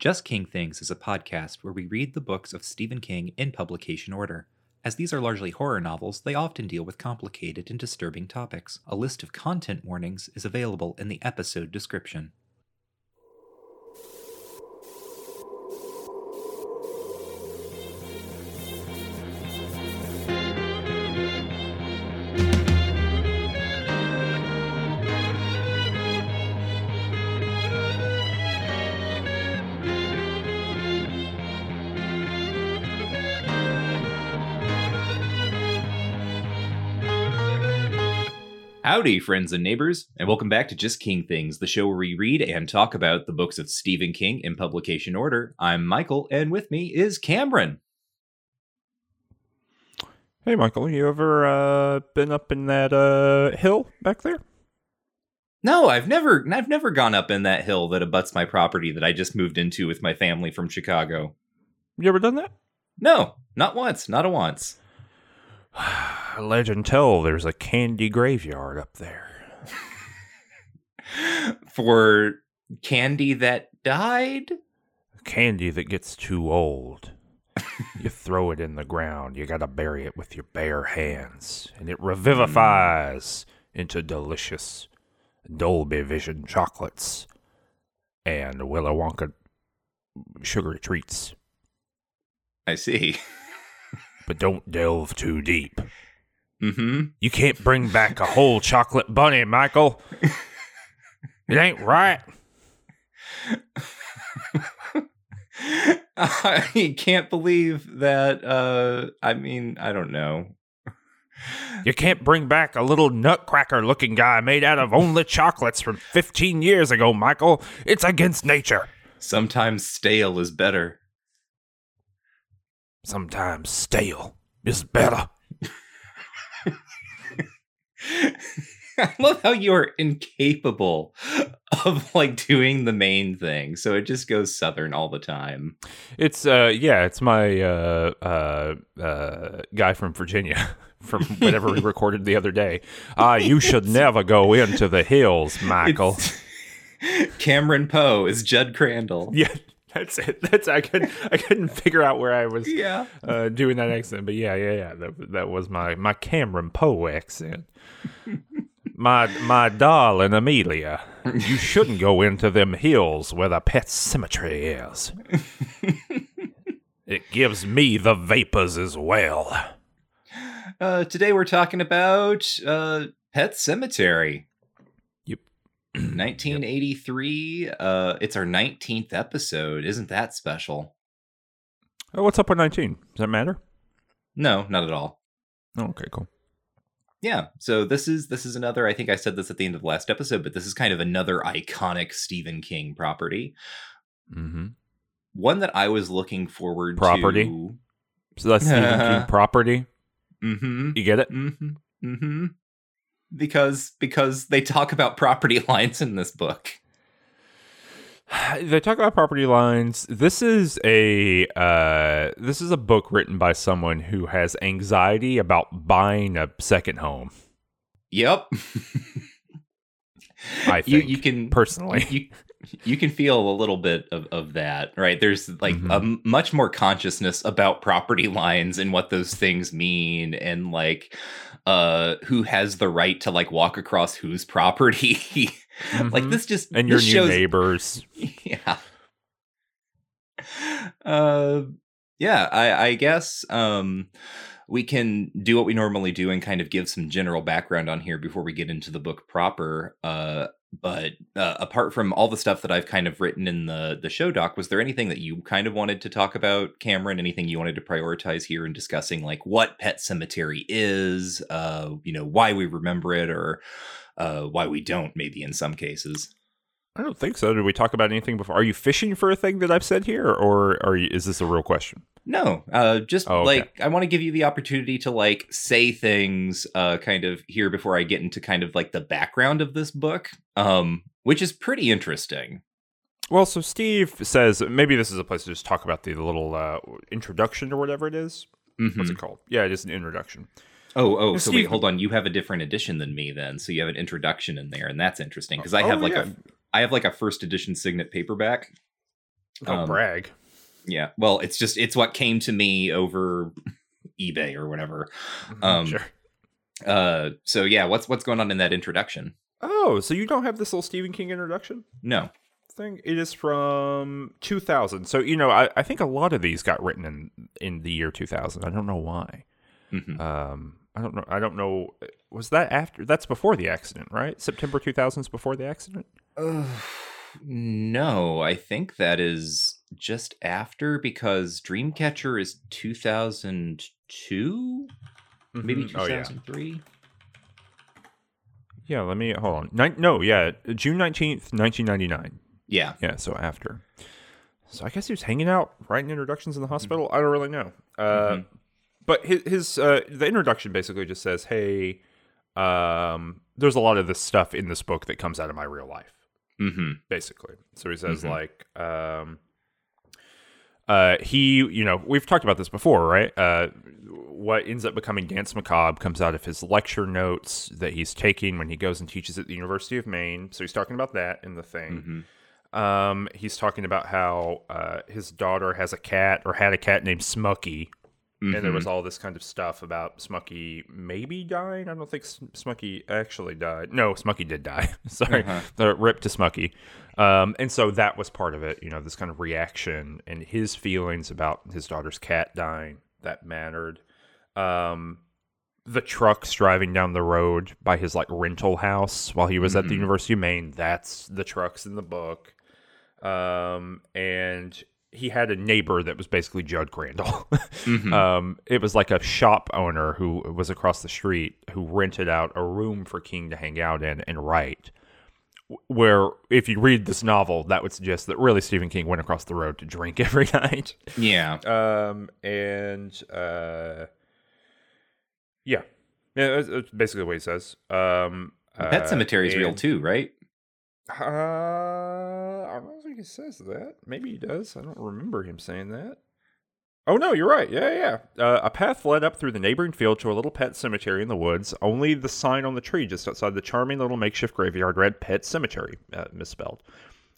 Just King Things is a podcast where we read the books of Stephen King in publication order. As these are largely horror novels, they often deal with complicated and disturbing topics. A list of content warnings is available in the episode description. Howdy, friends and neighbors, and welcome back to Just King Things, the show where we read and talk about the books of Stephen King in publication order. I'm Michael, and with me is Cameron. Hey, Michael, you ever uh, been up in that uh, hill back there? No, I've never, I've never gone up in that hill that abuts my property that I just moved into with my family from Chicago. You ever done that? No, not once, not a once. Legend tell there's a candy graveyard up there. For candy that died? Candy that gets too old. you throw it in the ground. You gotta bury it with your bare hands, and it revivifies into delicious Dolby Vision chocolates and Willy Wonka sugar treats. I see. but don't delve too deep. Mm-hmm. You can't bring back a whole chocolate bunny, Michael. It ain't right. I can't believe that. Uh, I mean, I don't know. You can't bring back a little nutcracker looking guy made out of only chocolates from 15 years ago, Michael. It's against nature. Sometimes stale is better. Sometimes stale is better. I love how you're incapable of like doing the main thing. So it just goes southern all the time. It's uh yeah, it's my uh uh uh guy from Virginia from whatever we recorded the other day. Ah, uh, you should never go into the hills, Michael. It's Cameron Poe is Judd Crandall. Yeah. That's it. That's I could I couldn't figure out where I was yeah uh, doing that accent, but yeah, yeah, yeah. That that was my my Cameron Poe accent my my darling Amelia, you shouldn't go into them hills where the pet cemetery is. it gives me the vapors as well. Uh, today we're talking about uh, Pet Sematary. Yep. 1983. Yep. Uh, it's our 19th episode. Isn't that special? Oh, what's up with 19? Does that matter? No, not at all. Oh, okay, cool yeah so this is this is another i think i said this at the end of the last episode but this is kind of another iconic stephen king property mm-hmm. one that i was looking forward to. property to so that's stephen king property mm-hmm. you get it mm-hmm. Mm-hmm. Because because they talk about property lines in this book they talk about property lines. This is a uh, this is a book written by someone who has anxiety about buying a second home. Yep. I think, you you can personally you you can feel a little bit of, of that, right? There's like mm-hmm. a much more consciousness about property lines and what those things mean, and like uh who has the right to like walk across whose property mm-hmm. like this just and your new shows, neighbors yeah uh yeah i i guess um we can do what we normally do and kind of give some general background on here before we get into the book proper uh but uh, apart from all the stuff that I've kind of written in the the show doc, was there anything that you kind of wanted to talk about, Cameron? Anything you wanted to prioritize here in discussing, like what Pet Sematary is, uh, you know, why we remember it, or uh, why we don't, maybe in some cases? I don't think so. Did we talk about anything before? Are you fishing for a thing that I've said here, or are you, is this a real question? No, uh, just oh, okay. like I want to give you the opportunity to like say things, uh, kind of here before I get into kind of like the background of this book, um, which is pretty interesting. Well, so Steve says maybe this is a place to just talk about the little uh, introduction or whatever it is. Mm-hmm. What's it called? Yeah, it is an introduction. Oh, oh, so Steve, wait, hold on. You have a different edition than me then. So you have an introduction in there, and that's interesting because I have oh, like yeah. a I have like a first edition signet paperback Oh, Um, brag. Yeah. Well, it's just it's what came to me over eBay or whatever. Mhm, um, sure. Uh so yeah, what's what's going on in that introduction? Oh, so you don't have this little Stephen King introduction No. thing? It is from 2000. So you know, I, I think a lot of these got written in in the year 2000. I don't know why. Mhm. Um, I don't know. I don't know. Was that after? That's before the accident, right? September 2000 is before the accident. no, I think that is just after because Dreamcatcher is 2002, maybe Mhm. Oh yeah. 2003. Yeah. Let me hold on. No, yeah, June 19th, 1999. Yeah. Yeah, so after. So I guess he was hanging out writing introductions in the hospital. I don't really know. Uh, Mhm. But his, his uh, the introduction basically just says, "Hey, um, there's a lot of this stuff in this book that comes out of my real life." Hmm Basically, so he says Mhm. like, um, uh, he, you know, we've talked about this before, right? Uh, what ends up becoming Danse Macabre comes out of his lecture notes that he's taking when he goes and teaches at the University of Maine. So he's talking about that in the thing. hmm Um, he's talking about how uh, his daughter has a cat or had a cat named Smucky, and there Mm-hmm. was all this kind of stuff about Smucky maybe dying. I don't think Smucky actually died. No, Smucky did die. Sorry, Uh-huh. the rip to Smucky. Um, and so that was part of it. You know, this kind of reaction and his feelings about his daughter's cat dying that mattered. Um, the trucks driving down the road by his like rental house while he was at the Mhm. University of Maine. That's the trucks in the book. Um, and he had a neighbor that was basically Judd Crandall. Mhm. um, it was like a shop owner who was across the street who rented out a room for King to hang out in and write. Where, if you read this novel, that would suggest that really Stephen King went across the road to drink every night. yeah. Um, and uh, yeah, yeah, that's, basically what he says. Um, Pet uh, Cemetery is real too, right? Uh, I don't think he says that. Maybe he does. I don't remember him saying that. Oh no, you're right. Yeah, yeah. Uh, a path led up through the neighboring field to a little pet cemetery in the woods. Only the sign on the tree just outside the charming little makeshift graveyard read "Pet Sematary," uh, misspelled.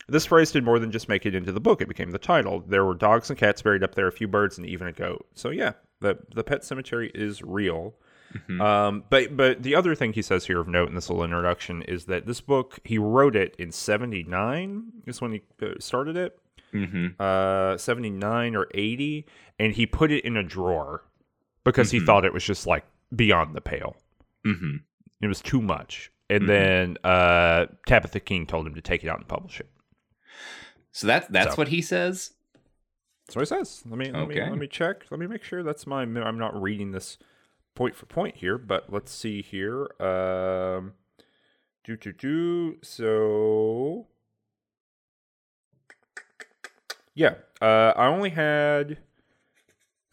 This phrase did more than just make it into the book; it became the title. There were dogs and cats buried up there, a few birds, and even a goat. So yeah, the the pet cemetery is real. Mhm. Um, but but the other thing he says here of note in this little introduction is that this book he wrote it in '79 is when he uh, started it, hmm uh, '79 or '80, and he put it in a drawer because he Mhm. thought it was just like beyond the pale. hmm It was too much, and Mhm. then uh, Tabitha King told him to take it out and publish it. So that's that's So- what he says. That's what he says. Let me let me let me check. Let me make sure that's my. I'm not reading this point for point here, but let's see here. Um, do do do. So yeah, uh, I only had.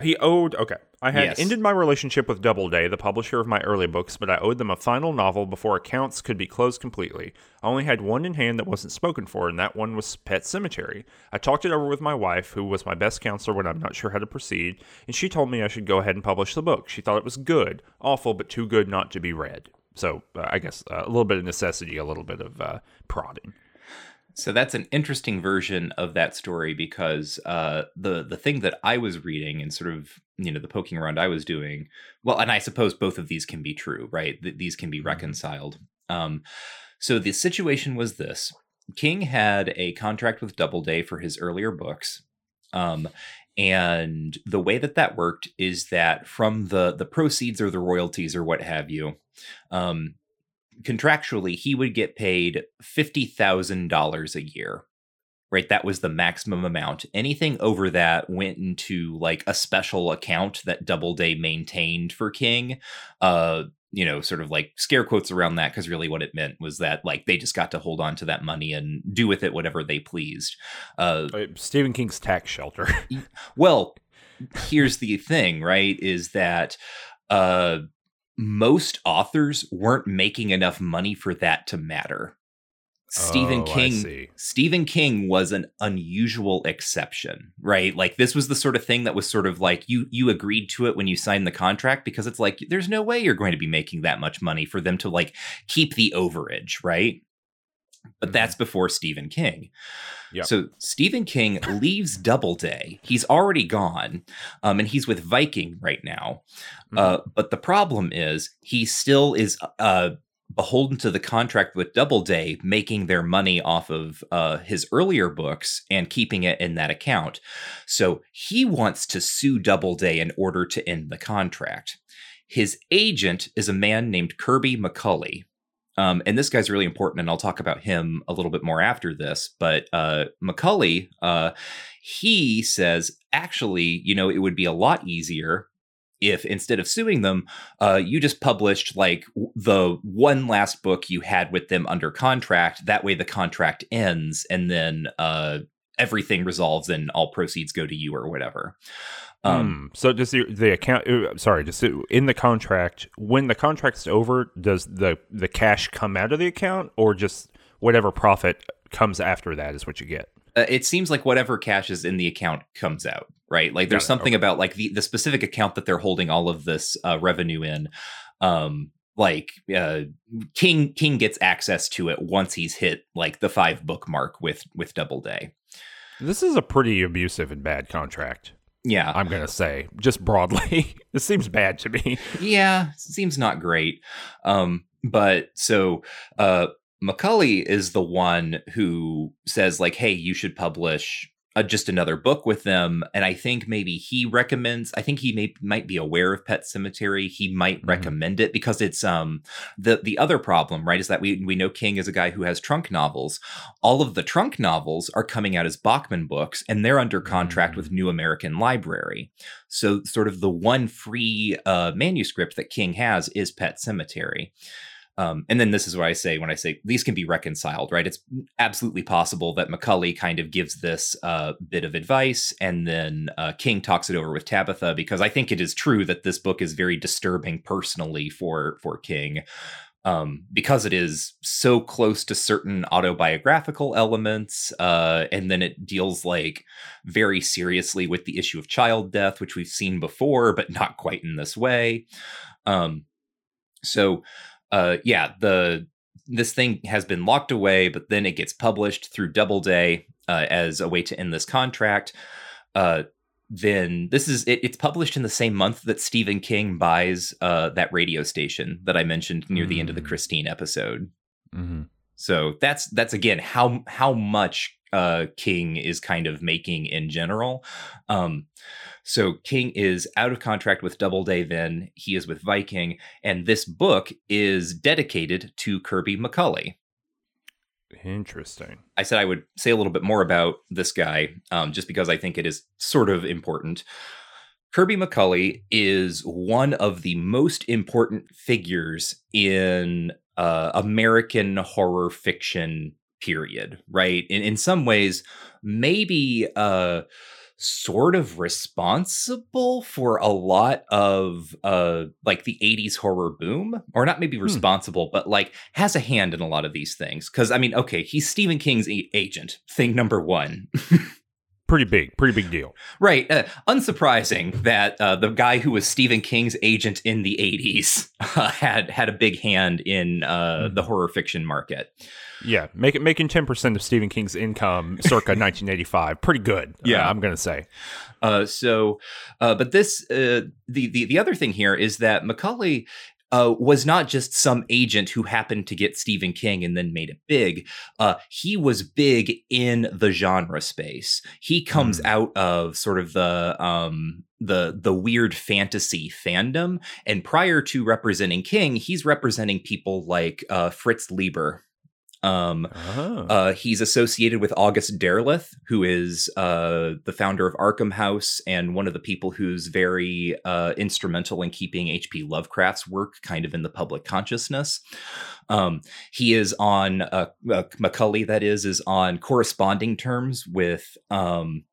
He owed. Okay, I had Yes. ended my relationship with Doubleday, the publisher of my early books, but I owed them a final novel before accounts could be closed completely. I only had one in hand that wasn't spoken for, and that one was Pet Sematary. I talked it over with my wife, who was my best counselor when I'm not sure how to proceed, and she told me I should go ahead and publish the book. She thought it was good, awful, but too good not to be read. So uh, I guess uh, a little bit of necessity, a little bit of uh, prodding. So that's an interesting version of that story because uh, the the thing that I was reading and sort of you know the poking around I was doing, well, and I suppose both of these can be true, right? Th- these can be Mhm. reconciled. Um, so the situation was this: King had a contract with Doubleday for his earlier books, um, and the way that that worked is that from the the proceeds or the royalties or what have you, um, contractually he would get paid $50,000 a year. Right, that was the maximum amount. Anything over that went into like a special account that Doubleday maintained for King. Uh, you know, sort of like scare quotes around that because really what it meant was that like they just got to hold on to that money and do with it whatever they pleased. Uh, Uh, Stephen King's tax shelter. well, here's the thing, right? Is that uh most authors weren't making enough money for that to matter. Stephen Oh, King. Stephen King was an unusual exception, right? Like this was the sort of thing that was sort of like you you agreed to it when you signed the contract because it's like there's no way you're going to be making that much money for them to like keep the overage, right? But Mhm. that's before Stephen King. Yep. So Stephen King leaves Doubleday. He's already gone, um, and he's with Viking right now. Uh, but the problem is he still is uh, beholden to the contract with Doubleday, making their money off of uh, his earlier books and keeping it in that account. So he wants to sue Doubleday in order to end the contract. His agent is a man named Kirby McCauley. Um, and this guy's really important, and I'll talk about him a little bit more after this. But uh, uh, he says, actually, you know, it would be a lot easier if instead of suing them, uh, you just published like the one last book you had with them under contract. That way, the contract ends, and then uh, everything resolves, and all proceeds go to you or whatever. Um, Hmm. so does the the account? uh, Sorry, just in the contract when the contract's over, does the the cash come out of the account, or just whatever profit comes after that is what you get? uh, it seems like whatever cash is in the account comes out, right? Like there's something about like the the specific account that they're holding all of this uh, revenue in. Um, like uh, King King gets access to it once he's hit like the five book mark with with Doubleday. This is a pretty abusive and bad contract. Yeah, I'm gonna say just broadly. it seems bad to me. yeah, seems not great. Um, but so uh, McCauley is the one who says like, "Hey, you should publish." Uh, just another book with them, and I think maybe he recommends. I think he may might be aware of Pet Sematary. He might Mhm. recommend it because it's um the the other problem, right? Is that we we know King is a guy who has trunk novels. All of the trunk novels are coming out as Bachman books, and they're under contract with New American Library. So, sort of the one free uh, manuscript that King has is Pet Sematary. Um, and then this is what I say when I say these can be reconciled, right? It's absolutely possible that McCauley kind of gives this uh, bit of advice, and then uh, King talks it over with Tabitha because I think it is true that this book is very disturbing personally for for King um, because it is so close to certain autobiographical elements, uh, and then it deals like very seriously with the issue of child death, which we've seen before, but not quite in this way. Um, so, uh, yeah, the this thing has been locked away, but then it gets published through Doubleday uh, as a way to end this contract. Uh, then this is it, it's published in the same month that Stephen King buys uh, that radio station that I mentioned near the end of the Mm. Christine episode. Mm-hmm. So that's that's again how how much uh, King is kind of making in general. Um, so King is out of contract with Doubleday. Then he is with Viking, and this book is dedicated to Kirby McCauley. Interesting. I said I would say a little bit more about this guy, um, just because I think it is sort of important. Kirby McCauley is one of the most important figures in uh, American horror fiction period, right? In, in some ways, maybe uh, sort of responsible for a lot of uh, like the 80s horror boom, or not maybe responsible, but like has a hand in a lot of these things. Because, I mean, okay, he's Stephen King's a- agent, thing number one. Pretty big. Pretty big deal. Right. Uh, unsurprising that uh, the guy who was Stephen King's agent in the 80s uh, had had a big hand in uh, Mhm. the horror fiction market. Yeah, make it making ten percent of Stephen King's income circa 1985. Pretty good. Yeah. uh, I'm gonna say. Uh, so, uh, but this uh, the, the the other thing here is that McCauley uh, was not just some agent who happened to get Stephen King and then made it big. Uh, he was big in the genre space. He comes Mm. out of sort of the um, the the weird fantasy fandom, and prior to representing King, he's representing people like uh, Fritz Leiber. Um, Oh. uh, he's associated with August Derleth, who is uh, the founder of Arkham House and one of the people who's very uh, instrumental in keeping H.P. Lovecraft's work kind of in the public consciousness. Um, he is on uh, uh, McCauley, that is, is on corresponding terms with um,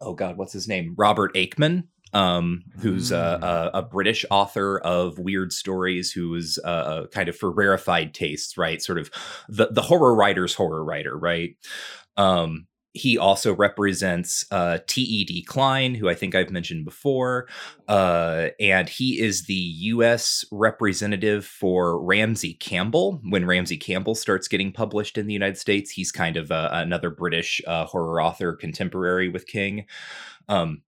oh god, what's his name? Robert Aickman. Um, who's a, a, a British author of weird stories, who is uh, kind of for rarefied tastes, right? Sort of the the horror writer's horror writer, right? Um, he also represents uh, T.E.D. Klein, who I think I've mentioned before. Uh, and he is the U.S. representative for Ramsey Campbell. When Ramsey Campbell starts getting published in the United States, he's kind of uh, another British uh, horror author contemporary with King. Um,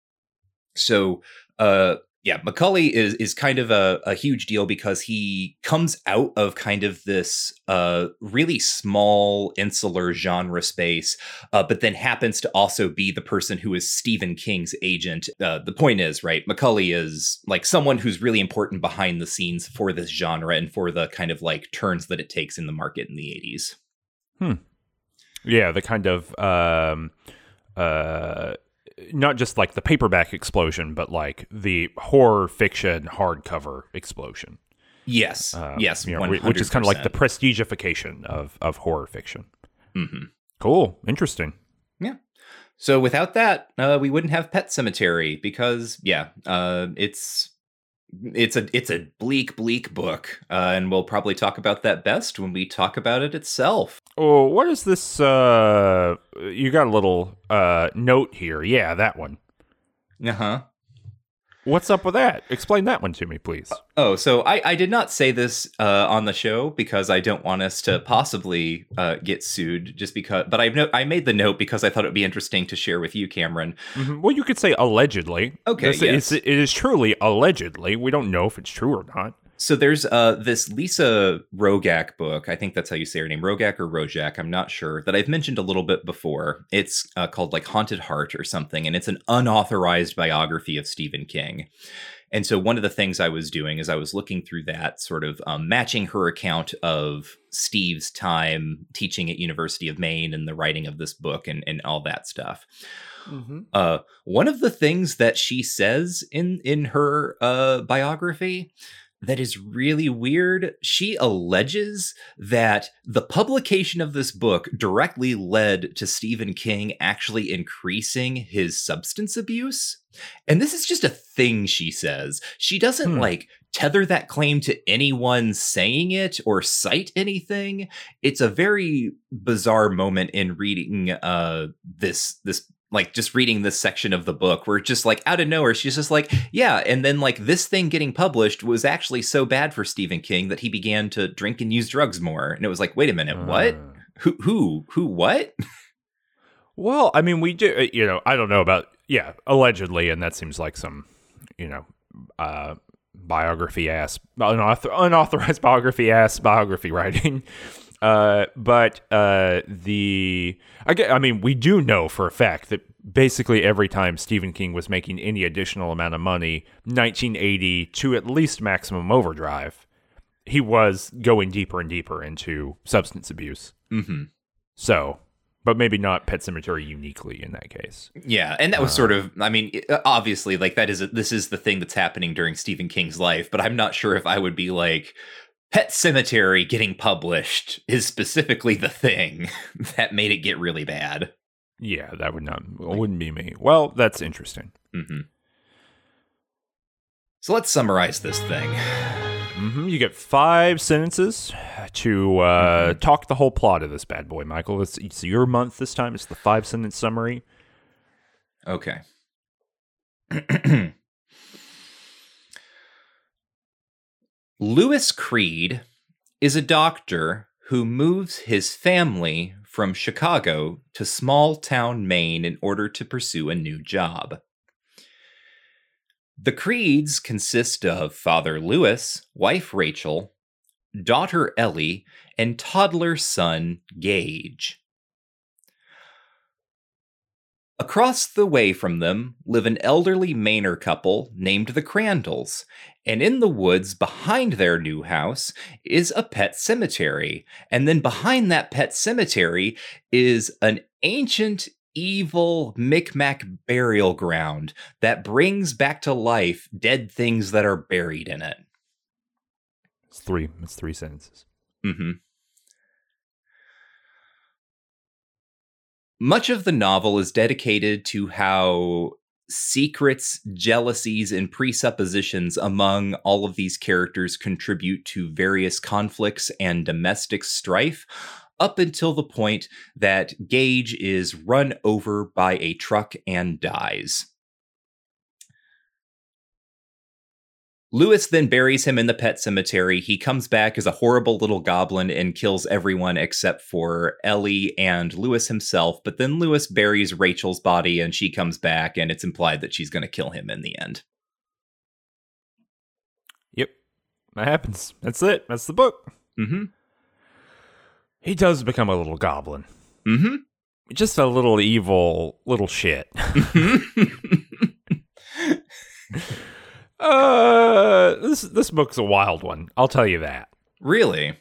so uh, yeah, McCauley is is kind of a, a huge deal because he comes out of kind of this uh, really small insular genre space, uh, but then happens to also be the person who is Stephen King's agent. Uh, the point is, right, McCauley is like someone who's really important behind the scenes for this genre and for the kind of like turns that it takes in the market in the eighties. Hmm. Yeah, the kind of um, uh, not just like the paperback explosion, but like the horror fiction hardcover explosion. Yes, Uh, yes, you know, whi- which is kind of like the 100%. prestigification of of horror fiction. Mhm. Cool, interesting. Yeah. So without that, uh, we wouldn't have Pet Sematary because yeah, uh, it's it's a it's a bleak bleak book, uh, and we'll probably talk about that best when we talk about it itself. Oh, what is this? Uh, you got a little uh note here. Yeah, that one. Uh huh. What's up with that? Explain that one to me, please. Oh, so I, I did not say this uh, on the show because I don't want us to possibly uh, get sued. Just because, but I no- I made the note because I thought it would be interesting to share with you, Cameron. Mhm. Well, you could say allegedly. Okay, This- yes. it's- it is truly allegedly. We don't know if it's true or not. So there's uh this Lisa Rogak book. I think that's how you say her name, Rogak or Rojak. I'm not sure. That I've mentioned a little bit before. It's uh, called like Haunted Heart or something, and it's an unauthorized biography of Stephen King. And so one of the things I was doing is I was looking through that, sort of um, matching her account of Steve's time teaching at University of Maine and the writing of this book and and all that stuff. Uh, one of the things that she says in in her uh, biography that is really weird. She alleges that the publication of this book directly led to Stephen King actually increasing his substance abuse. And this is just a thing she says. She doesn't Hmm. like tether that claim to anyone saying it or cite anything. It's a very bizarre moment in reading uh this this like just reading this section of the book where just like out of nowhere she's just like yeah and then like this thing getting published was actually so bad for Stephen King that he began to drink and use drugs more and it was like wait a minute what Uh, who who who what Well, I mean, we do. uh, You know, I don't know about yeah, allegedly, and that seems like some, you know, uh, biography ass, unauthor- unauthorized biography ass biography writing. Uh, but uh, the I, get, I mean, we do know for a fact that basically every time Stephen King was making any additional amount of money, 1980 to at least maximum overdrive, he was going deeper and deeper into substance abuse. mm-hmm. So, but maybe not Pet Sematary uniquely in that case. Yeah, and that was sort of I mean obviously like that is a, this is the thing that's happening during Stephen King's life, but I'm not sure if I would be like Pet Sematary getting published is specifically the thing that made it get really bad. Yeah, that would not wouldn't be me. Well, that's interesting. hmm So let's summarize this thing. hmm You get five sentences to uh, talk the whole plot of this bad boy, Michael. It's, it's your month this time. It's the five sentence summary. Okay. Louis Creed is a doctor who moves his family from Chicago to small town Maine in order to pursue a new job. The Creeds consist of Father Louis, wife Rachel, daughter Ellie, and toddler son Gage. Across the way from them live an elderly Mainer couple named the Crandalls, and in the woods behind their new house is a pet cemetery. And then behind that pet cemetery is an ancient, evil Micmac burial ground that brings back to life dead things that are buried in it. It's three. It's three sentences. hmm Much of the novel is dedicated to how secrets, jealousies, and presuppositions among all of these characters contribute to various conflicts and domestic strife up until the point that Gage is run over by a truck and dies. Louis then buries him in the pet cemetery. He comes back as a horrible little goblin and kills everyone except for Ellie and Louis himself. But then Louis buries Rachel's body and she comes back, and it's implied that she's going to kill him in the end. Yep. That happens. That's it. That's the book. Mm hmm. He does become a little goblin. hmm. Mm Just a little evil little shit. hmm. uh this this book's a wild one. I'll tell you that. really?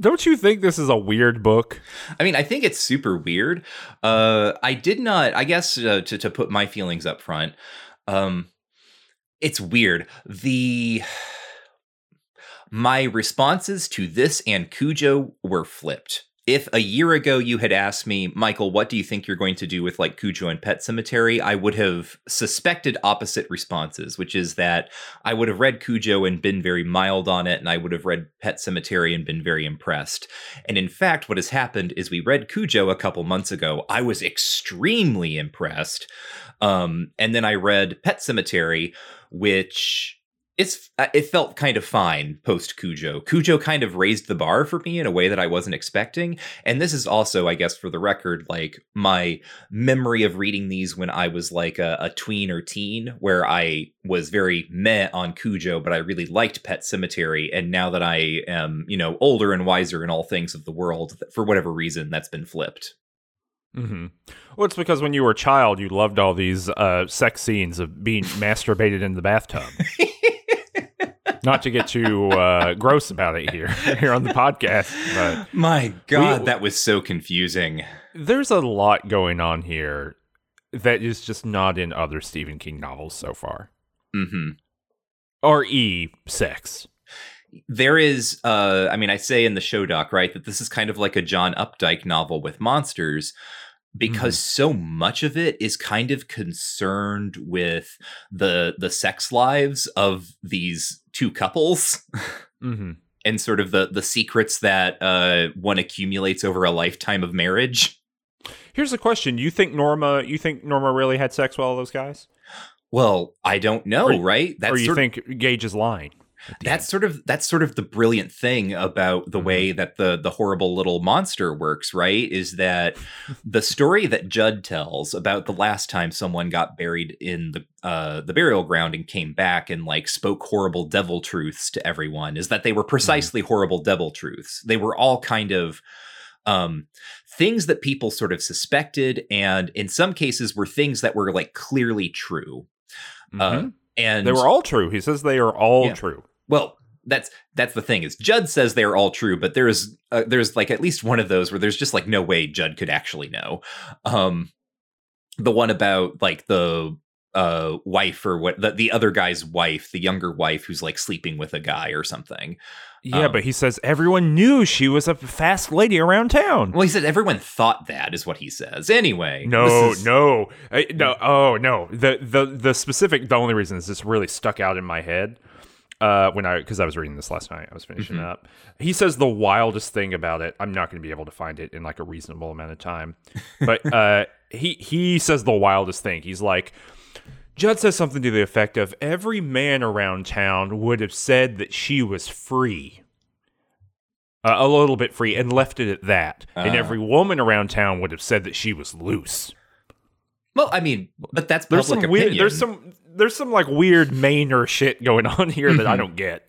Don't you think this is a weird book? I mean, I think it's super weird. Uh, I did not, I guess, uh, to to put my feelings up front. Um, it's weird. The my responses to this and Cujo were flipped. If a year ago you had asked me, Michael, what do you think you're going to do with like Cujo and Pet Sematary? I would have suspected opposite responses, which is that I would have read Cujo and been very mild on it, and I would have read Pet Sematary and been very impressed. And in fact, what has happened is we read Cujo a couple months ago. I was extremely impressed. Um, and then I read Pet Sematary, which it's uh, it felt kind of fine post Cujo. Cujo kind of raised the bar for me in a way that I wasn't expecting. And this is also, I guess, for the record, like my memory of reading these when I was like a, a tween or teen, where I was very meh on Cujo, but I really liked Pet Sematary. And now that I am, you know, older and wiser in all things of the world, for whatever reason, that's been flipped. Mm-hmm. Well, it's because when you were a child, you loved all these uh, sex scenes of being masturbated in the bathtub. Not to get too uh, gross about it here here on the podcast, but My God, We- that was so confusing. there's a lot going on here that is just not in other Stephen King novels so far. Mm-hmm. Or E sex. there is uh i mean i say in the show doc right that this is kind of like a john updike novel with monsters because so much of it is kind of concerned with the the sex lives of these two couples Mm-hmm. and sort of the the secrets that uh one accumulates over a lifetime of marriage Here's a question: You think Norma? You think Norma really had sex with all those guys, well i don't know Or- right that's or you of- think Gage is lying? That's end? sort of that's sort of the brilliant thing about the Mhm. way that the the horrible little monster works right is that the story that judd tells about the last time someone got buried in the uh the burial ground and came back and like spoke horrible devil truths to everyone is that they were precisely horrible devil truths they were all kind of um things that people sort of suspected and in some cases were things that were like clearly true uh, Mhm. And they were all true. He says they are all Yeah. true. well, that's that's the thing is Judd says they're all true, but there's uh, there's like at least one of those where there's just like no way Judd could actually know. Um, the one about like the uh wife or what the, the other guy's wife, the younger wife who's like sleeping with a guy or something. Yeah, Um, but he says everyone knew she was a fast lady around town. Well, he said everyone thought that is what he says. Anyway, No, is- no, Uh, no. Oh, no. The the the specific. The only reason is this really stuck out in my head uh, when I because I was reading this last night. I was finishing Mhm. up. He says the wildest thing about it. I'm not going to be able to find it in like a reasonable amount of time, but uh, he he says the wildest thing. He's like. Judd says something to the effect of every man around town would have said that she was free. Uh, a little bit free and left it at that. and Ah. every woman around town would have said that she was loose. Well, I mean, but that's There's public some opinion. weird. There's some. There's some like weird Mainer shit going on here that I don't get.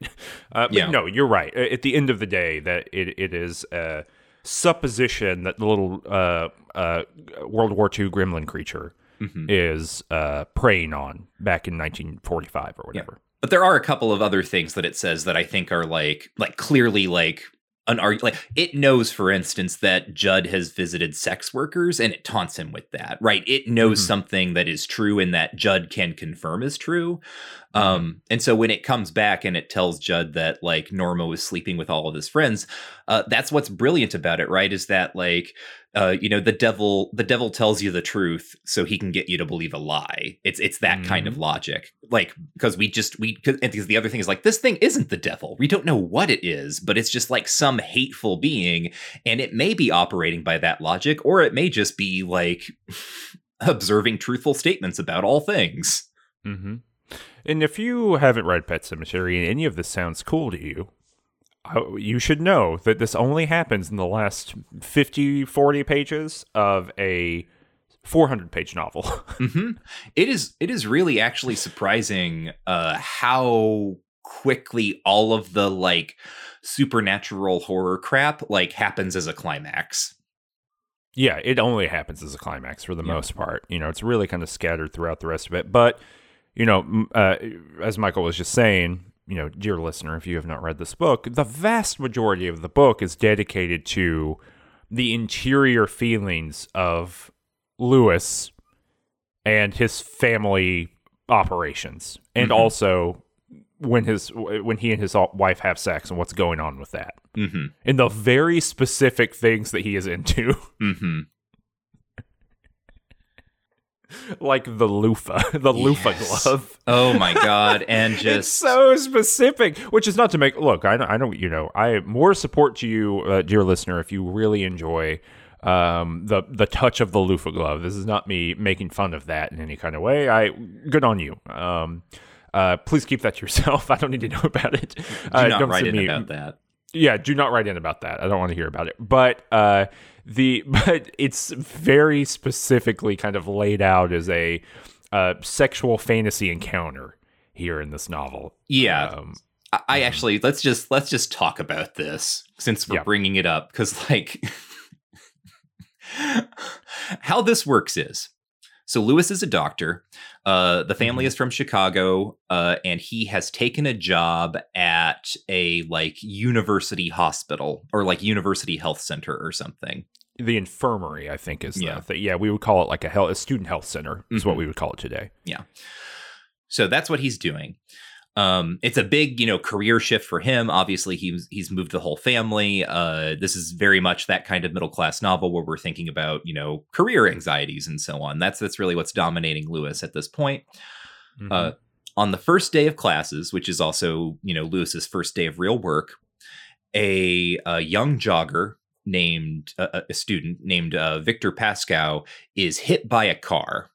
Uh, but Yeah. no, you're right. At the end of the day, that it, it is a supposition that the little uh, uh, World War II gremlin creature Mhm. is uh, preying on back in 1945 or whatever. But there are a couple of other things that it says that I think are like like clearly like an arg like it knows for instance that Judd has visited sex workers and it taunts him with that. Right? It knows Mhm. something that is true and that Judd can confirm is true. Um, and so when it comes back and it tells Judd that like Norma was sleeping with all of his friends, uh, that's what's brilliant about it, right? Is that like uh, you know the devil the devil tells you the truth so he can get you to believe a lie it's it's that kind of logic like because we just we because the other thing is like this thing isn't the devil we don't know what it is but it's just like some hateful being and it may be operating by that logic or it may just be like observing truthful statements about all things Mm-hmm. And if you haven't read Pet Sematary and any of this sounds cool to you, you should know that this only happens in the last 50, 40 pages of a 400 page novel. hmm It is it is really actually surprising uh how quickly all of the like supernatural horror crap like happens as a climax. yeah, it only happens as a climax for the Yeah. most part. You know, it's really kind of scattered throughout the rest of it. But, you know, uh, as Michael was just saying, you know, dear listener, if you have not read this book, the vast majority of the book is dedicated to the interior feelings of Louis and his family operations, and Mhm. also when his when he and his wife have sex and what's going on with that, hmm and the very specific things that he is into. hmm like the loofah, the loofah Yes. glove. Oh my god! And it's just so specific, which is not to make look. I know, I know, you know, I more support to you, uh, dear listener, if you really enjoy um, the the touch of the loofah glove. This is not me making fun of that in any kind of way. I good on you. Um, uh, please keep that to yourself. I don't need to know about it. do Uh, not don't write send in me- about that. Yeah do not write in about that. I don't want to hear about it. But uh the but it's very specifically kind of laid out as a uh sexual fantasy encounter here in this novel. Yeah, um, I, actually let's just let's just talk about this since we're Yeah. bringing it up because like how this works is so Louis is a doctor. Uh, the family Mhm. is from Chicago, uh, and he has taken a job at a like university hospital or like university health center or something. the infirmary i think is Yeah. the thing. yeah we would call it like a health a student health center is what Mhm. we would call it today Yeah. So that's what he's doing. Um, it's a big, you know, career shift for him. Obviously, he's he's moved the whole family. Uh, this is very much that kind of middle class novel where we're thinking about, you know, career anxieties and so on. That's that's really what's dominating Louis at this point. Mhm. Uh, on the first day of classes, which is also, you know, Louis's first day of real work, a, a young jogger named a, a student named uh, Victor Pascow is hit by a car.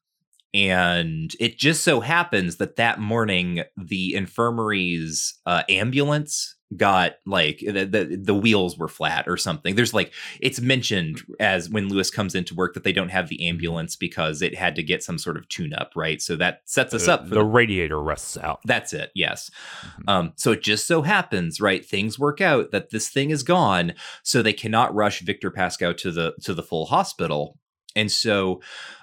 And it just so happens that that morning, the infirmary's uh, ambulance got like the, the the wheels were flat or something. There's like it's mentioned as when Louis comes into work that they don't have the ambulance because it had to get some sort of tune up, right? So that sets us up for the the radiator rusts out that's it. Yes. Mhm. Um, so it just so happens, right? Things work out that this thing is gone, so they cannot rush Victor Pascow to the to the full hospital, and so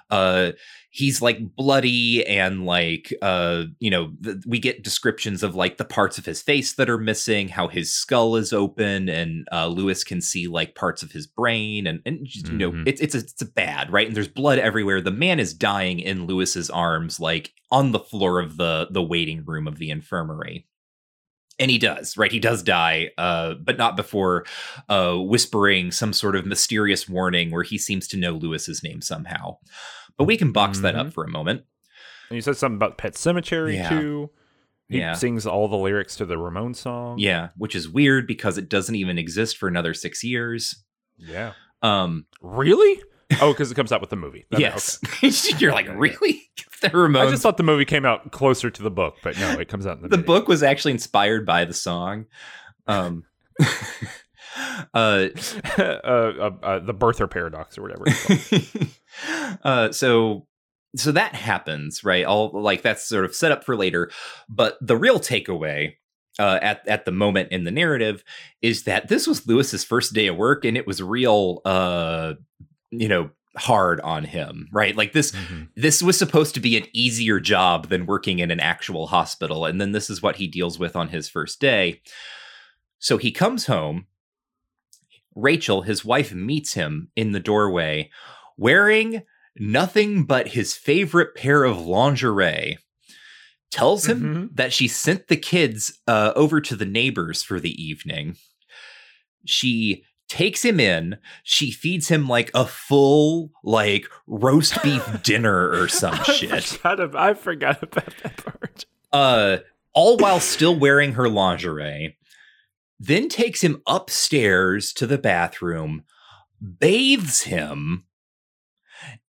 uh, he's like bloody and like uh, you know th- we get descriptions of like the parts of his face that are missing, how his skull is open, and uh, Louis can see like parts of his brain, and and you know Mhm. it's it's a, it's a bad right, and there's blood everywhere. The man is dying in Louis's arms, like on the floor of the the waiting room of the infirmary and he does right? He does die uh but not before uh whispering some sort of mysterious warning where he seems to know louis's name somehow. But we can box that up Mhm. for a moment. And you said something about pet cemetery Yeah. too. He Yeah. sings all the lyrics to the Ramones song. Yeah which is weird because it doesn't even exist for another six years. Yeah. Um really oh because it comes out with the movie That- yes okay. you're like really the I just thought the movie came out closer to the book, but no, it comes out in the, the video. book was actually inspired by the song um uh uh, uh, uh, the birther paradox or whatever. It's uh, so so that happens, right? All like that's sort of set up for later. But the real takeaway uh, at at the moment in the narrative is that this was Lewis's first day of work, and it was real, uh, you know, hard on him, right? Like this Mhm. this was supposed to be an easier job than working in an actual hospital and then this is what he deals with on his first day so he comes home rachel his wife meets him in the doorway wearing nothing but his favorite pair of lingerie tells him Mhm. that she sent the kids uh, over to the neighbors for the evening. She takes him in. She feeds him like a full like roast beef dinner or some I shit. forgot, ab- I forgot about that part. Uh, all while still wearing her lingerie. Then takes him upstairs to the bathroom, bathes him,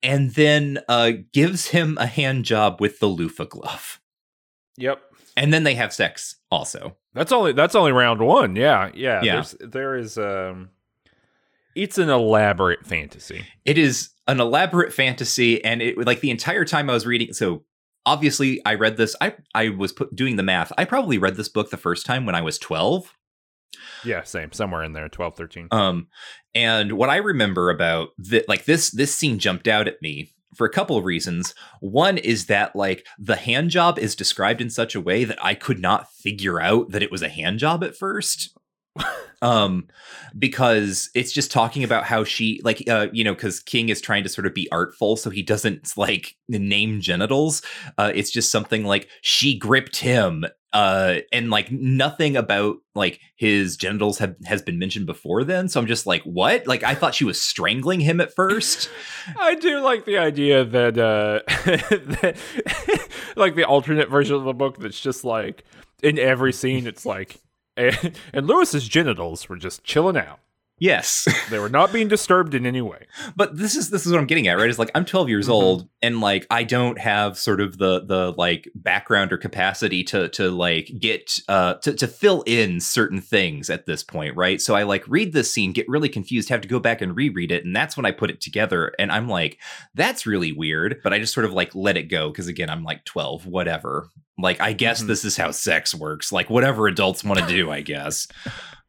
and then uh, gives him a hand job with the loofah glove. Yep. And then they have sex also. That's only that's only round one. Yeah, yeah. Yeah. There's, there is um, it's an elaborate fantasy. It is an elaborate fantasy, and it like the entire time I was reading. So obviously, I read this. I I was put, doing the math. I probably read this book the first time when I was twelve. Yeah, same. Somewhere in there, 12, 13. Um, and what I remember about that, like this, this scene jumped out at me for a couple of reasons. One is that like the hand job is described in such a way that I could not figure out that it was a hand job at first. Um because it's just talking about how she like uh you know because king is trying to sort of be artful so he doesn't like name genitals. Uh it's just something like she gripped him uh and like nothing about like his genitals have has been mentioned before then so i'm just like what? Like i thought she was strangling him at first. I do like the idea that, uh, that like the alternate version of the book that's just like in every scene, it's like, and, and Louis's genitals were just chilling out. yes They were not being disturbed in any way. but this is this is what i'm getting at right It's like i'm 12 years Mhm. old and like i don't have sort of the the like background or capacity to to like get uh to, to fill in certain things at this point right so i like read this scene get really confused have to go back and reread it and that's when i put it together and i'm like that's really weird but i just sort of like let it go because again i'm like 12 whatever like i guess Mhm. this is how sex works like whatever adults want to do i guess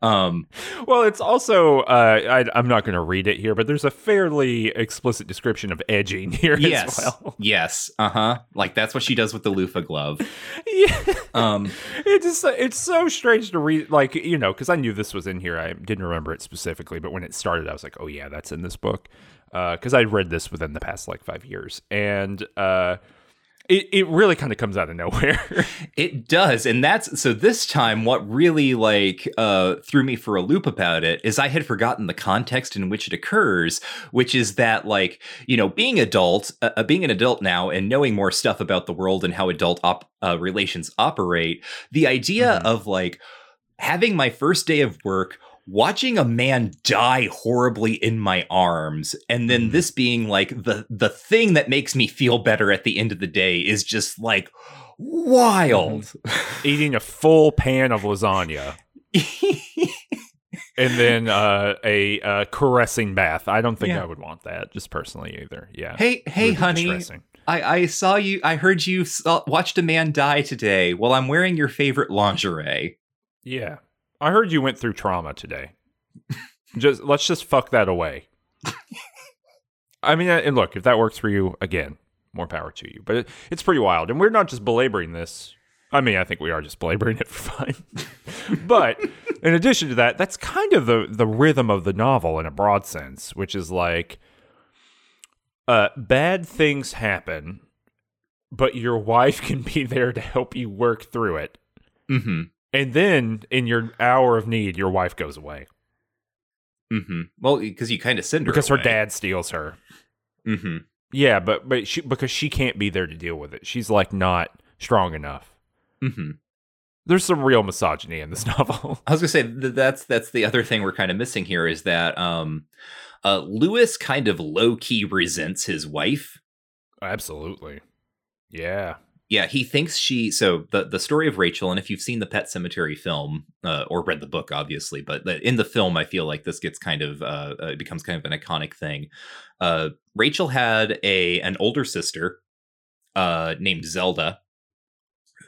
um Well, it's also, uh, I, I'm not going to read it here, but there's a fairly explicit description of edging here yes as well. yes uh-huh like that's what she does with the loofah glove yeah. um It's just, it's so strange to read, like you know, because I knew this was in here. I didn't remember it specifically, but when it started, I was like, "Oh yeah, that's in this book," because I'd read this within the past like five years, and uh, it it really kind of comes out of nowhere. It does, and that's so. This time, what really like uh, threw me for a loop about it is I had forgotten the context in which it occurs, which is that like you know being adult, uh, uh, being an adult now, and knowing more stuff about the world and how adult op- uh, relations operate. The idea Mhm. of like having my first day of work. Watching a man die horribly in my arms, and then Mhm. this being like the the thing that makes me feel better at the end of the day is just like wild. Eating a full pan of lasagna and then uh, a uh, caressing bath. I don't think Yeah. I would want that, just personally either. Yeah. hey, hey, be honey, distressing. I, I saw you. I heard you saw, watched a man die today. Well, I'm wearing your favorite lingerie. Yeah. I heard you went through trauma today. just let's just fuck that away. I mean, uh, and look, if that works for you, again, more power to you. But it, it's pretty wild, and we're not just belaboring this. I mean, I think we are just belaboring it for fun. but in addition to that, that's kind of the the rhythm of the novel in a broad sense, which is like, uh, bad things happen, but your wife can be there to help you work through it. Mm-hmm. And then in your hour of need, your wife goes away Mm-hmm. Well, because you kind of send her because her dad steals her. Mm-hmm. Yeah, but but she because she can't be there to deal with it. She's like not strong enough. Mm-hmm. There's some real misogyny in this novel. I was gonna say th- that's that's the other thing we're kind of missing here is that um, uh, Louis kind of low key resents his wife. Absolutely. Yeah. Yeah, he thinks she. So the the story of Rachel, and if you've seen the Pet Sematary film uh, or read the book, obviously, but in the film, I feel like this gets kind of uh, uh, it becomes kind of an iconic thing. Uh, Rachel had a an older sister uh, named Zelda,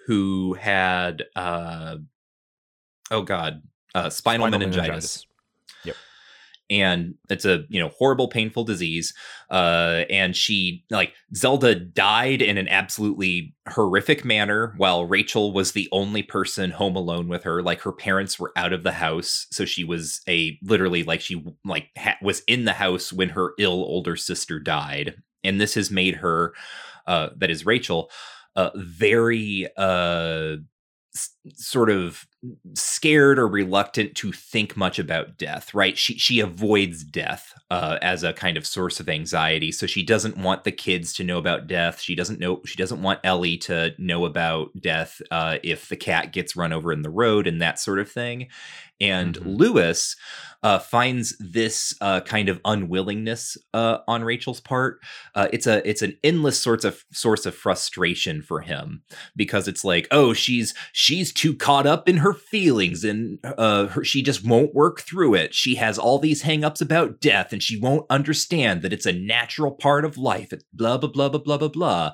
who had uh, oh god, uh, spinal, meningitis and it's a you know horrible painful disease uh and she like zelda died in an absolutely horrific manner while rachel was the only person home alone with her like her parents were out of the house so she was a literally like she like ha- was in the house when her ill older sister died and this has made her uh that is rachel uh, very uh, sort of scared or reluctant to think much about death right? She she avoids death uh, as a kind of source of anxiety. So she doesn't want the kids to know about death. She doesn't know she doesn't want ellie to know about death uh, if the cat gets run over in the road and that sort of thing. And Mhm. louis uh, finds this uh, kind of unwillingness uh, on rachel's part. Uh, it's a it's an endless sorts of source of frustration for him because it's like oh she's she's too caught up in her feelings and uh her, she just won't work through it. She has all these hangups about death and she won't understand that it's a natural part of life. Blah blah blah blah blah blah blah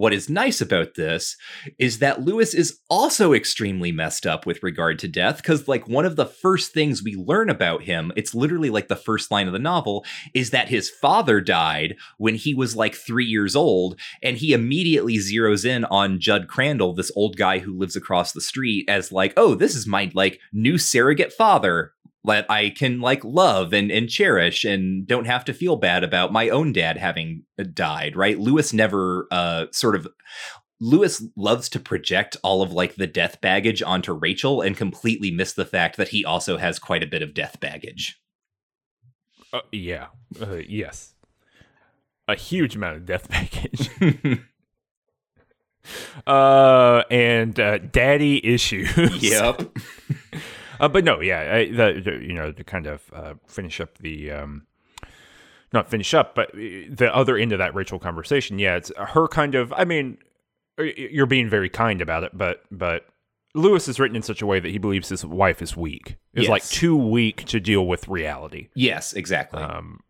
what is nice about this is that Louis is also extremely messed up with regard to death because, like, one of the first things we learn about him, it's literally like the first line of the novel, is that his father died when he was like three years old. And he immediately zeroes in on Judd Crandall, this old guy who lives across the street, as like, oh, this is my like new surrogate father that I can like love and, and cherish and don't have to feel bad about my own dad having uh, died, right? Louis never uh sort of Louis loves to project all of like the death baggage onto Rachel and completely miss the fact that he also has quite a bit of death baggage. Uh, yeah. Uh, yes. A huge amount of death baggage. uh, and uh, daddy issues. yep. Uh, but no, yeah, I, the, you know to kind of uh, finish up the um, not finish up, but uh, the other end of that Rachel conversation. Yeah, it's her kind of. I mean, you're being very kind about it, but but Louis is written in such a way that he believes his wife is weak. Is like too weak to deal with reality. Yes, exactly. Um,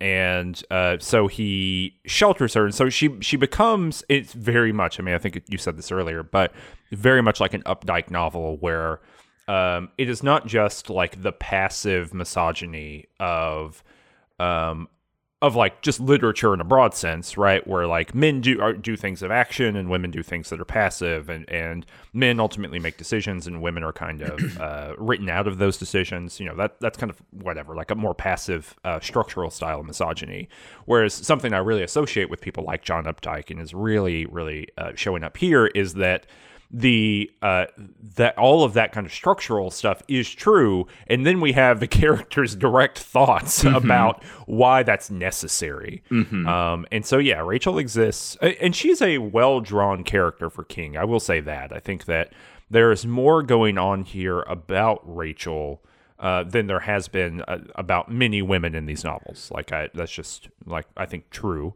and uh, so he shelters her, and so she she becomes. It's very much. I mean, I think you said this earlier, but very much like an Updike novel where um, it is not just like the passive misogyny of um, of like just literature in a broad sense, right? Where like men do are, do things of action and women do things that are passive, and and men ultimately make decisions, and women are kind of uh, written out of those decisions. You know that that's kind of whatever, like a more passive uh, structural style of misogyny. Whereas something I really associate with people like John Updike and is really really uh, showing up here is that the uh that all of that kind of structural stuff is true and then we have the characters direct thoughts about why that's necessary. Um and so yeah rachel exists and she's a well drawn character for king i will say that. I think that there is more going on here about rachel uh, than there has been uh, about many women in these novels. Like I, that's just like I think true,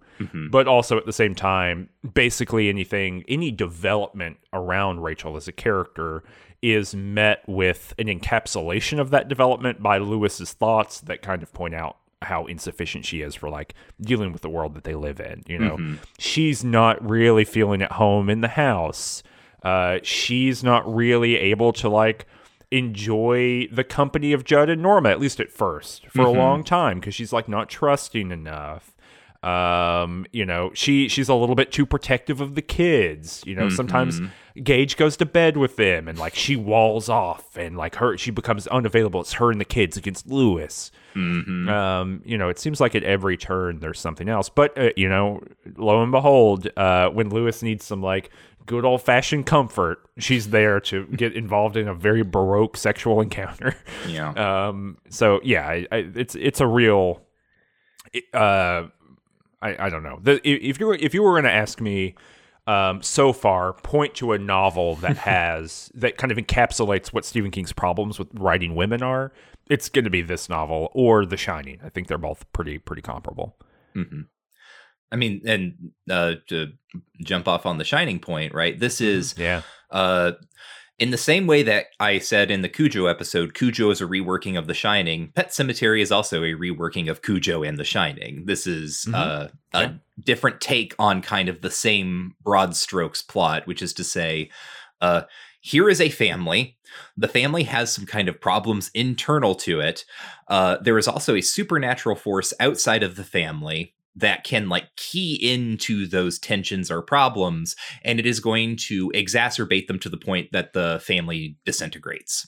but also at the same time, basically anything, any development around Rachel as a character is met with an encapsulation of that development by Louis's thoughts that kind of point out how insufficient she is for like dealing with the world that they live in. You know, she's not really feeling at home in the house. Uh, she's not really able to like enjoy the company of Judd and Norma, at least at first, for a long time, because she's like not trusting enough. Um, you know, she she's a little bit too protective of the kids. You know, sometimes Gage goes to bed with them and like she walls off and like her she becomes unavailable. It's her and the kids against Louis. Um, you know, it seems like at every turn there's something else. But uh, you know, lo and behold, uh, when Louis needs some like good old fashioned comfort, she's there to get involved in a very baroque sexual encounter. yeah. Um, so yeah, I, I, it's it's a real. Uh, I, I don't know. The, if you were if you were going to ask me, um, so far, point to a novel that has that kind of encapsulates what Stephen King's problems with writing women are. It's going to be this novel or The Shining. I think they're both pretty pretty comparable. hmm I mean, and uh, to jump off on the shining point, right? This is Yeah. uh, in the same way that I said in the Cujo episode, Cujo is a reworking of The Shining. Pet Sematary is also a reworking of Cujo and The Shining. This is Mhm. uh, a Yeah. different take on kind of the same broad strokes plot, which is to say, uh, here is a family. The family has some kind of problems internal to it. Uh, there is also a supernatural force outside of the family that can like key into those tensions or problems and it is going to exacerbate them to the point that the family disintegrates.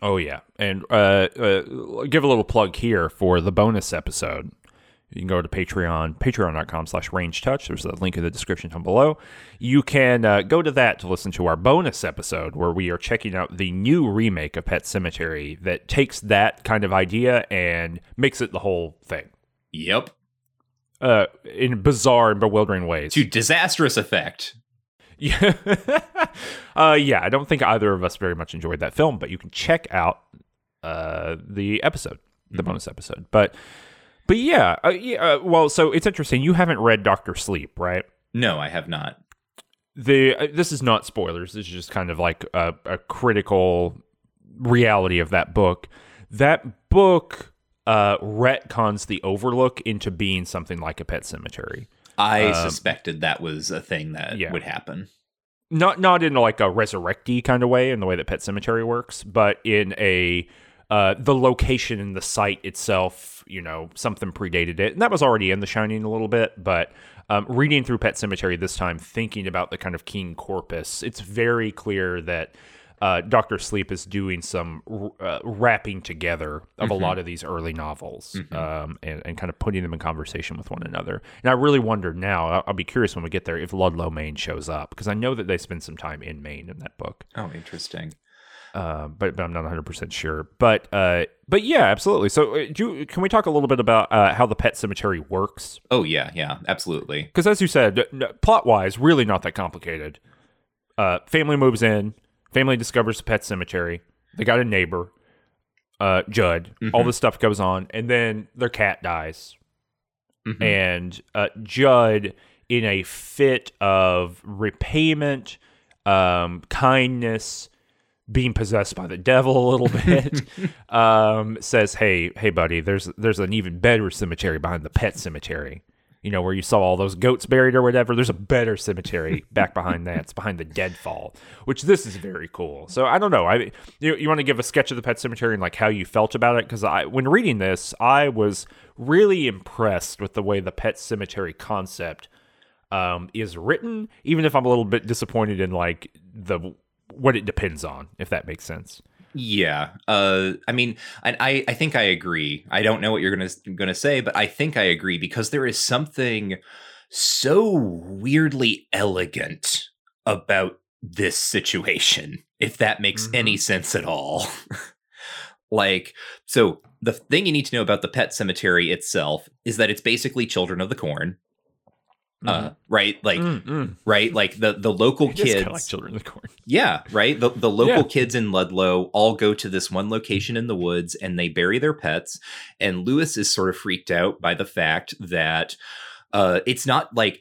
Oh yeah, and uh, uh, give a little plug here for the bonus episode. you can go to Patreon, patreon.com slash ranged touch. There's a link in the description down below. You can uh, go to that to listen to our bonus episode where we are checking out the new remake of Pet Sematary that takes that kind of idea and makes it the whole thing Yep. Uh, in bizarre and bewildering ways. To disastrous effect. Yeah. uh, yeah, I don't think either of us very much enjoyed that film, but you can check out uh, the episode, the Mhm. bonus episode. But but yeah, uh, yeah uh, well, so it's interesting. You haven't read Doctor Sleep, right? No, I have not. The uh, this is not spoilers. This is just kind of like a, a critical reality of that book. That book uh, retcons the Overlook into being something like a pet cemetery. I Um, suspected that was a thing that yeah. would happen. not not in like a resurrecty kind of way in the way that Pet Sematary works, but in a uh, the location and the site itself, you know, something predated it, and that was already in The Shining a little bit. But um, reading through Pet Sematary this time, thinking about the kind of king corpus, it's very clear that uh, Doctor Sleep is doing some uh, wrapping together of a Mhm. lot of these early novels Mhm. um, and, and kind of putting them in conversation with one another. And I really wonder now, I'll, I'll be curious when we get there, if Ludlow, Maine shows up, because I know that they spend some time in Maine in that book, Oh, interesting. uh, but, but I'm not 100% sure. But uh, but yeah, absolutely. So uh, do can we talk a little bit about uh, how the pet cemetery works? Oh yeah, yeah, absolutely. Because as you said, plot wise, really not that complicated. Uh, family moves in. Family discovers a pet cemetery. They got a neighbor, uh, Judd. All Mhm. this stuff goes on, and then their cat dies, Mhm. and uh, Judd, in a fit of repayment, um, kindness, being possessed by the devil a little bit, um, says, "Hey, hey, buddy, there's there's an even better cemetery behind the pet cemetery." You know where you saw all those goats buried or whatever. There's a better cemetery back behind that. It's behind the deadfall, which this is very cool. So I don't know. I you, you want to give a sketch of the pet cemetery and like how you felt about it? Because I when reading this, I was really impressed with the way the pet cemetery concept um, is written. Even if I'm a little bit disappointed in like the what it depends on, if that makes sense. Yeah. Uh I mean, I I I think I agree. I don't know what you're going to say, but I think I agree because there is something so weirdly elegant about this situation, if that makes any sense at all. like, so the thing you need to know about the pet cemetery itself is that it's basically Children of the Corn. Uh, right, like, Mm, mm. right, like the the local It is kinda kids. like children of the corn. Yeah, right. The the local Yeah. kids in Ludlow all go to this one location in the woods and they bury their pets. And Louis is sort of freaked out by the fact that uh, it's not like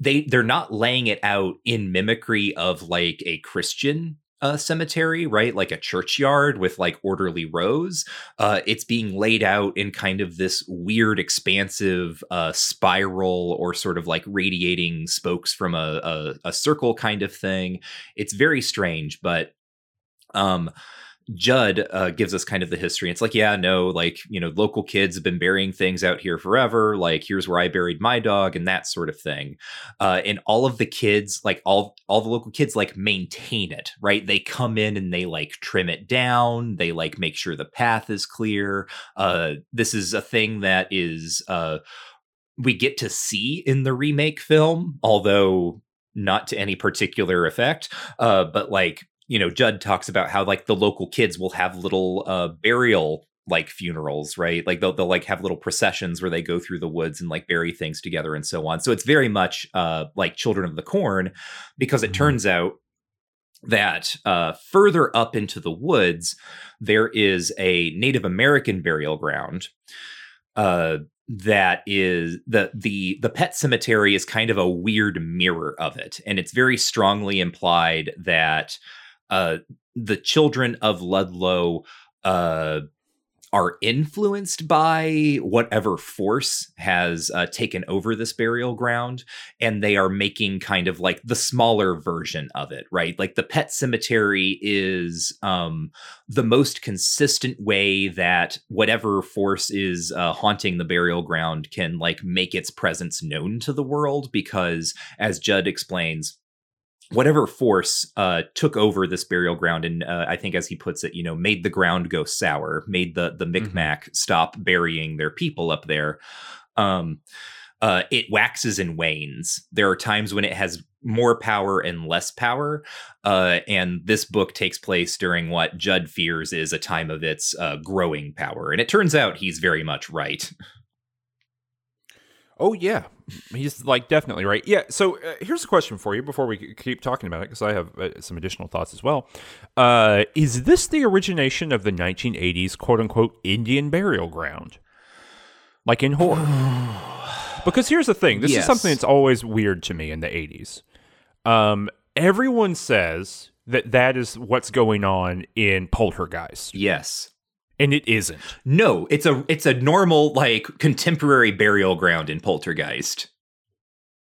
they they're not laying it out in mimicry of like a Christian cemetery, right? Like a churchyard with like orderly rows. Uh, it's being laid out in kind of this weird, expansive uh, spiral or sort of like radiating spokes from a, a, a circle kind of thing. It's very strange, but um, Judd uh, gives us kind of the history. It's like, yeah, no, like, you know, local kids have been burying things out here forever. Like, here's where I buried my dog and that sort of thing. Uh, and all of the kids, like all all the local kids, like maintain it, right? They come in and they like trim it down. They like make sure the path is clear. Uh, this is a thing that is uh, we get to see in the remake film, although not to any particular effect. Uh, but like you know, Judd talks about how like the local kids will have little uh, burial like funerals, right? Like they'll they'll like have little processions where they go through the woods and like bury things together and so on. So it's very much uh, like Children of the Corn, because it Mhm. turns out that uh, further up into the woods there is a Native American burial ground. Uh, that is the the the pet cemetery is kind of a weird mirror of it and it's very strongly implied that uh the children of ludlow uh are influenced by whatever force has uh, taken over this burial ground and they are making kind of like the smaller version of it right? Like the pet cemetery is um the most consistent way that whatever force is uh, haunting the burial ground can like make its presence known to the world because as judd explains whatever force uh, took over this burial ground and uh, i think as he puts it you know made the ground go sour made the the Mhm. micmac stop burying their people up there Um, uh, it waxes and wanes. There are times when it has more power and less power. Uh, and this book takes place during what Judd fears is a time of its uh, growing power. And it turns out he's very much right. Oh yeah, he's like definitely right. Yeah. So uh, here's a question for you before we keep talking about it, because I have uh, some additional thoughts as well. Uh, is this the origination of the 1980s quote unquote Indian burial ground, like in horror? because here's the thing: this Yes. is something that's always weird to me in the 80s. Um, everyone says that that is what's going on in Poltergeist, Yes. And it isn't. No, it's a it's a normal like contemporary burial ground in Poltergeist.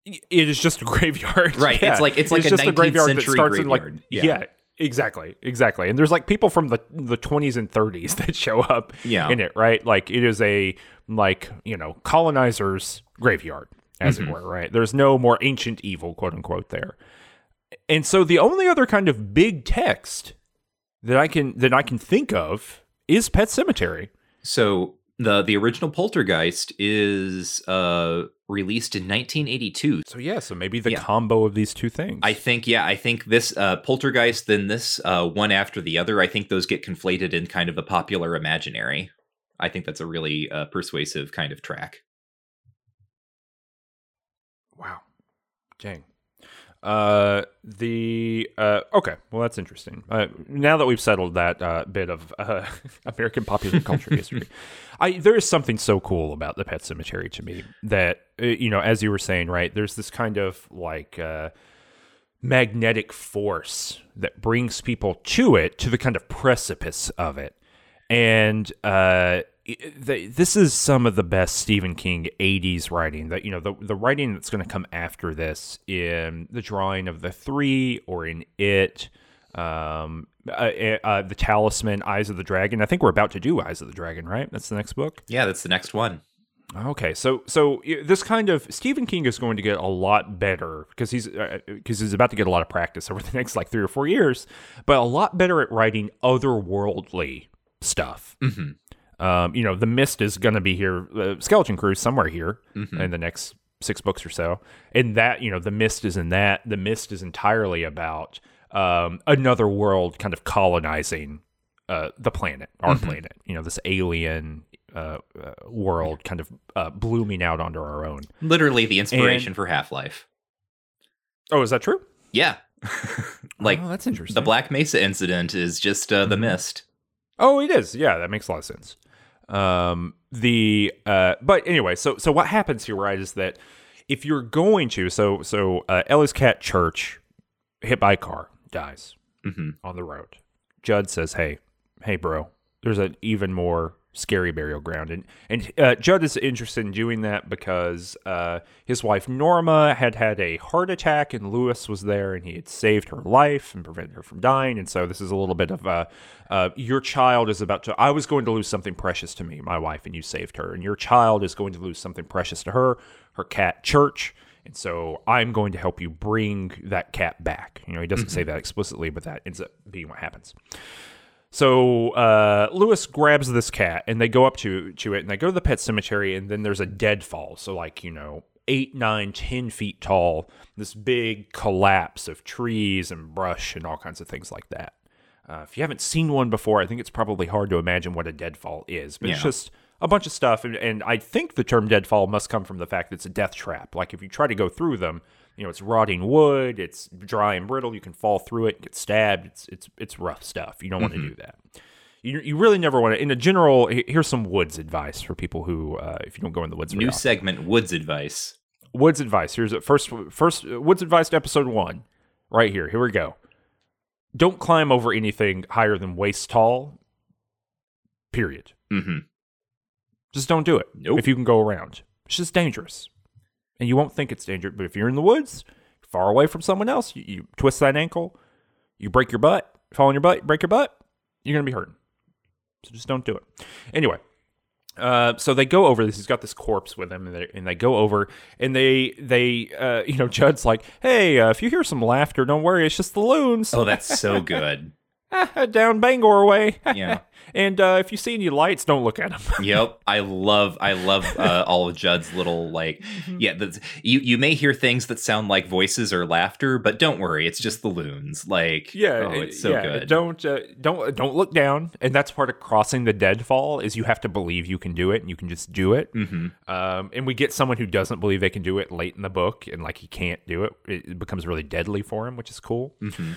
It is just a graveyard, Right, it's like- it's like a just a 19th graveyard that century in like yeah. Yeah. exactly, exactly. And there's like people from the the 20s and 30s that show up Yeah. in it, right? Like it is a like you know colonizers graveyard, as Mm-hmm. it were, right? There's no more ancient evil, quote unquote, there. And so the only other kind of big text that I can that I can think of is Pet Sematary. So the the original Poltergeist is uh released in 1982. So yeah, so maybe the Yeah. combo of these two things. I think yeah, I think this uh Poltergeist then this uh one after the other, I think those get conflated in kind of the popular imaginary. I think that's a really uh, persuasive kind of track. Wow. Dang. Uh, the uh, okay, well that's interesting. Uh, now that we've settled that uh, bit of uh, American popular culture history, I there is something so cool about the Pet Cemetery to me that uh, you know, as you were saying, right? There's this kind of like uh, magnetic force that brings people to it, to the kind of precipice of it, and uh, this is some of the best Stephen King '80s writing. That you know, the the writing that's going to come after this in the drawing of the three or in it. Um, uh, uh, the Talisman, Eyes of the Dragon. I think we're about to do Eyes of the Dragon, right? That's the next book. Yeah, that's the next one. Okay, so so this kind of Stephen King is going to get a lot better because he's because he's about to get a lot of practice over the next like three or four years, but a lot better at writing otherworldly stuff. Mhm. Um, you know, the Mist is going to be here, uh, Skeleton Crew somewhere here in the next six books or so, and that you know, the Mist is in that. The Mist is entirely about um, another world kind of colonizing uh, the planet, our planet. You know, this alien uh, uh, world kind of uh, blooming out onto our own. Literally the inspiration for Half-Life. Oh, is that true? Yeah. like oh, that's interesting. the Black Mesa incident is just uh, the mist. Oh, it is. Yeah, that makes a lot of sense. Um, the uh, but anyway, so so what happens here, right, is that if you're going to, so so uh, Ellie's cat Church hit by a car, dies hmm on the road. Judd says, "Hey, hey, bro, there's an even more scary burial ground," and and uh, Judd is interested in doing that because uh, his wife Norma had had a heart attack, and Louis was there, and he had saved her life and prevented her from dying. And so this is a little bit of uh, uh, your child is about to. I was going to lose something precious to me, my wife, and you saved her, and your child is going to lose something precious to her, her cat Church. And so I'm going to help you bring that cat back. You know, he doesn't say that explicitly, but that ends up being what happens. So uh, Louis grabs this cat, and they go up to to it, and they go to the pet cemetery, and then there's a deadfall. So like you know, eight, nine, ten feet tall, this big collapse of trees and brush and all kinds of things like that. Uh, if you haven't seen one before, I think it's probably hard to imagine what a deadfall is, but it's just a bunch of stuff. And, and I think the term deadfall must come from the fact that it's a death trap. Like if you try to go through them, you know, it's rotting wood, it's dry and brittle. You can fall through it, and get stabbed. It's it's it's rough stuff. You don't want to do that. You, you really never want to. In a general, here's some woods advice for people who, uh, if you don't go in the woods, New often. segment, Woods advice. woods advice. Here's a first first uh, woods advice to episode one, right here. Here we go. Don't climb over anything higher than waist tall. Period. Mm-hmm. Just don't do it. Nope. If you can go around, it's just dangerous, and you won't think it's dangerous. But if you're in the woods, far away from someone else, you, you twist that ankle, you break your butt, fall on your butt, break your butt, you're gonna be hurting. So just don't do it. Anyway, uh, so they go over this. He's got this corpse with him, and they, and they go over, and they they uh, you know Judd's like, hey, uh, if you hear some laughter, don't worry, it's just the loons. Oh, that's so good. Ah, down Bangor way. Yeah. and uh, if you see any lights, don't look at them. yep i love i love uh, all of judd's little like Mm-hmm. yeah the, you you may hear things that sound like voices or laughter but don't worry it's just the loons like Yeah, oh, it's so yeah, good Don't uh, don't don't look down, and that's part of crossing the deadfall is you have to believe you can do it, and you can just do it. hmm Um, and we get someone who doesn't believe they can do it late in the book, and like he can't do it. It it becomes really deadly for him, which is cool. hmm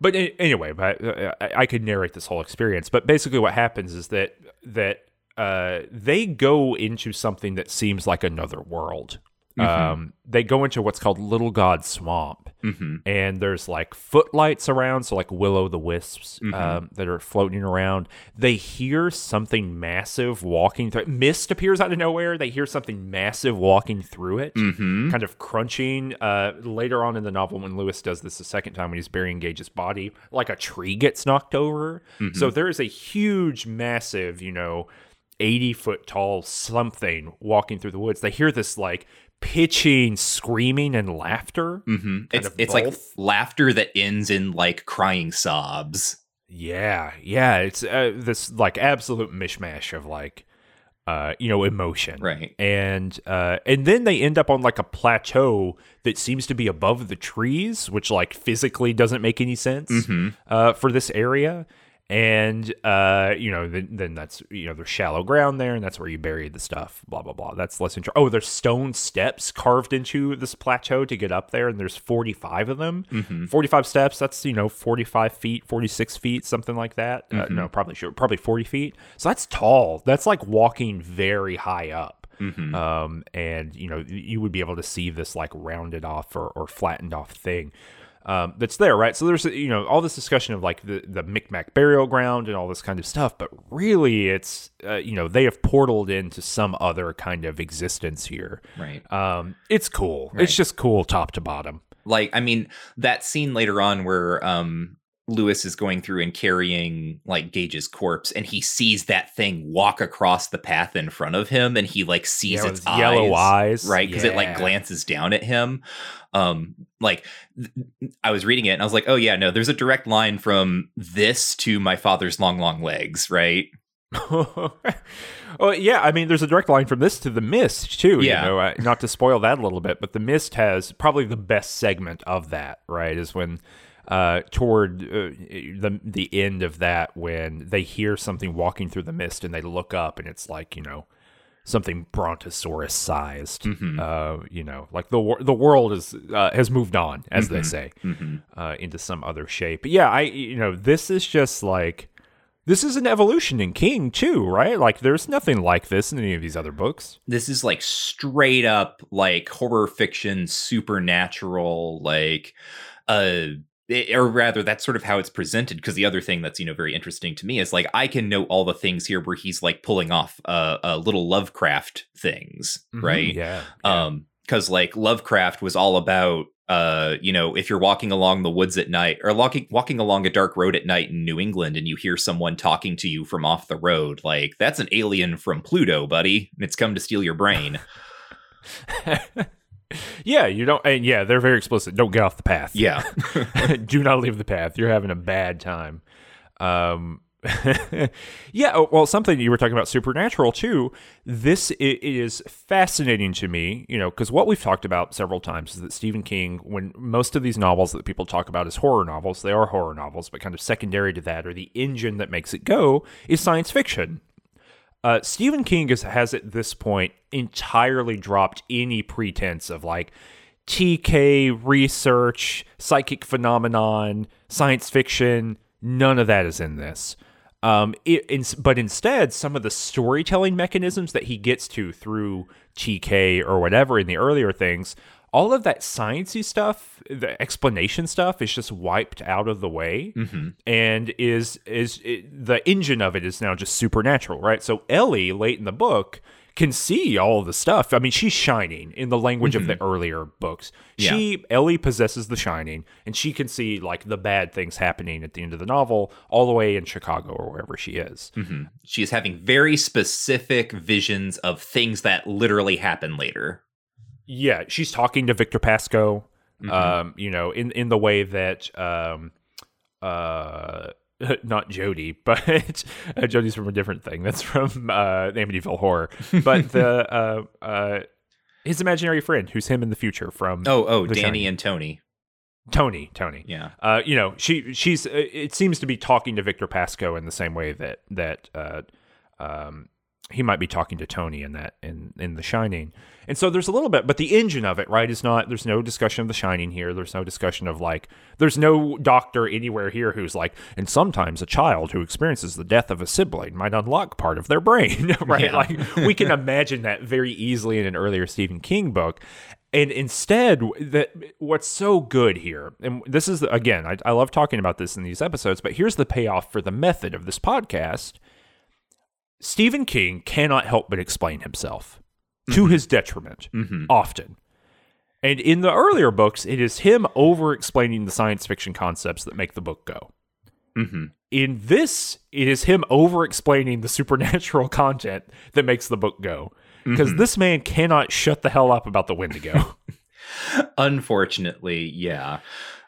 But anyway, but uh, I, I could narrate this whole experience. But basically, what happens is that that uh, they go into something that seems like another world. Um, they go into what's called Little God Swamp, hmm and there's like footlights around, so like will o' the wisps Mhm. um, that are floating around. They hear something massive walking through. Mist appears out of nowhere. They hear something massive walking through it hmm kind of crunching. Uh, later on in the novel, when Louis does this the second time, when he's burying Gage's body, like a tree gets knocked over. Mm-hmm. So there is a huge, massive, you know, 80 foot tall something walking through the woods. They hear this like pitching, screaming, and laughter. hmm it's it's like laughter that ends in like crying sobs Yeah, yeah. It's uh, this like absolute mishmash of like, uh, you know, emotion. right and uh, and then they end up on like a plateau that seems to be above the trees, which like physically doesn't make any sense hmm uh, for this area. And uh, you know, then, then that's you know, there's shallow ground there, and that's where you bury the stuff. Blah blah blah. That's less interesting. Oh, there's stone steps carved into this plateau to get up there, and there's 45 of them. hmm 45 steps. That's you know 45 feet, 46 feet, something like that. Uh, Mhm. no, probably sure, probably 40 feet. So that's tall. That's like walking very high up. hmm Um, and you know you would be able to see this like rounded off or, or flattened off thing. Um, that's there, right? So there's you know all this discussion of like the the Micmac burial ground and all this kind of stuff, but really it's uh, you know they have portaled into some other kind of existence here. right Um, it's cool. Right. It's just cool top to bottom. like i mean that scene later on where um louis is going through and carrying like gage's corpse and he sees that thing walk across the path in front of him and he like sees Yeah, its with yellow eyes, right because it like glances down at him um like th- i was reading it and i was like oh yeah no there's a direct line from this to my father's long long legs right well, yeah, I mean, there's a direct line from this to the Mist too. Yeah. you know, uh, not to spoil that a little bit, but the Mist has probably the best segment of that. Right, is when uh, toward uh, the the end of that when they hear something walking through the mist and they look up and it's like you know something brontosaurus sized. Mhm. Uh, you know, like the the world is uh, has moved on, as they Mhm. say hmm uh, into some other shape. But yeah, I you know this is just like this is an evolution in King too, right? Like there's nothing like this in any of these other books. this is like straight up like horror fiction supernatural like uh it- or rather that's sort of how it's presented because the other thing that's you know very interesting to me is like i can note all the things here where he's like pulling off uh, uh little lovecraft things right? Yeah. um because like lovecraft was all about uh you know if you're walking along the woods at night or walking walking along a dark road at night in new england and you hear someone talking to you from off the road like that's an alien from pluto buddy. And it's come to steal your brain yeah, you don't and yeah, they're very explicit. Don't get off the path. yeah Do not leave the path. You're having a bad time. Um yeah, oh, well, something you were talking about supernatural too. This is fascinating to me, you know, because what we've talked about several times is that Stephen King, when most of these novels that people talk about as horror novels, they are horror novels, but kind of secondary to that, or the engine that makes it go, is science fiction. Uh, Stephen King is, has at this point entirely dropped any pretense of like TK research, psychic phenomenon, science fiction. None of that is in this. Um, it, in, but instead, some of the storytelling mechanisms that he gets to through TK or whatever in the earlier things, all of that sciencey stuff, the explanation stuff, is just wiped out of the way hmm and is is it, the engine of it is now just supernatural, right? So Ellie, late in the book, can see all the stuff. I mean, she's shining in the language of the earlier books. Yeah. She Ellie possesses the shining, and she can see like the bad things happening at the end of the novel, all the way in Chicago or wherever she is. hmm she is having very specific visions of things that literally happen later Yeah, she's talking to Victor Pascow. Mhm. Um, you know, in in the way that um, uh, not Jody, but uh, Jody's from a different thing. That's from uh, Amityville Horror. But the uh, uh, his imaginary friend, who's him in the future from Oh, oh, The Danny Shining. and Tony. Tony. Tony. Yeah. Uh, you know, she she's uh, it seems to be talking to Victor Pascow in the same way that that uh, um, he might be talking to Tony in that in in The Shining. And so there's a little bit, but the engine of it, right, is not. There's no discussion of The Shining here. There's no discussion of like. There's no doctor anywhere here who's like. And sometimes a child who experiences the death of a sibling might unlock part of their brain, right? Yeah. Like we can imagine that very easily in an earlier Stephen King book. And instead, that what's so good here, and this is again, I, I love talking about this in these episodes, but here's the payoff for the method of this podcast. Stephen King cannot help but explain himself to his detriment Mm-hmm. often. And in the earlier books, it is him over explaining the science fiction concepts that make the book go. Mm-hmm. In this, it is him over explaining the supernatural content that makes the book go. Because this man cannot shut the hell up about the Wendigo. Unfortunately, yeah.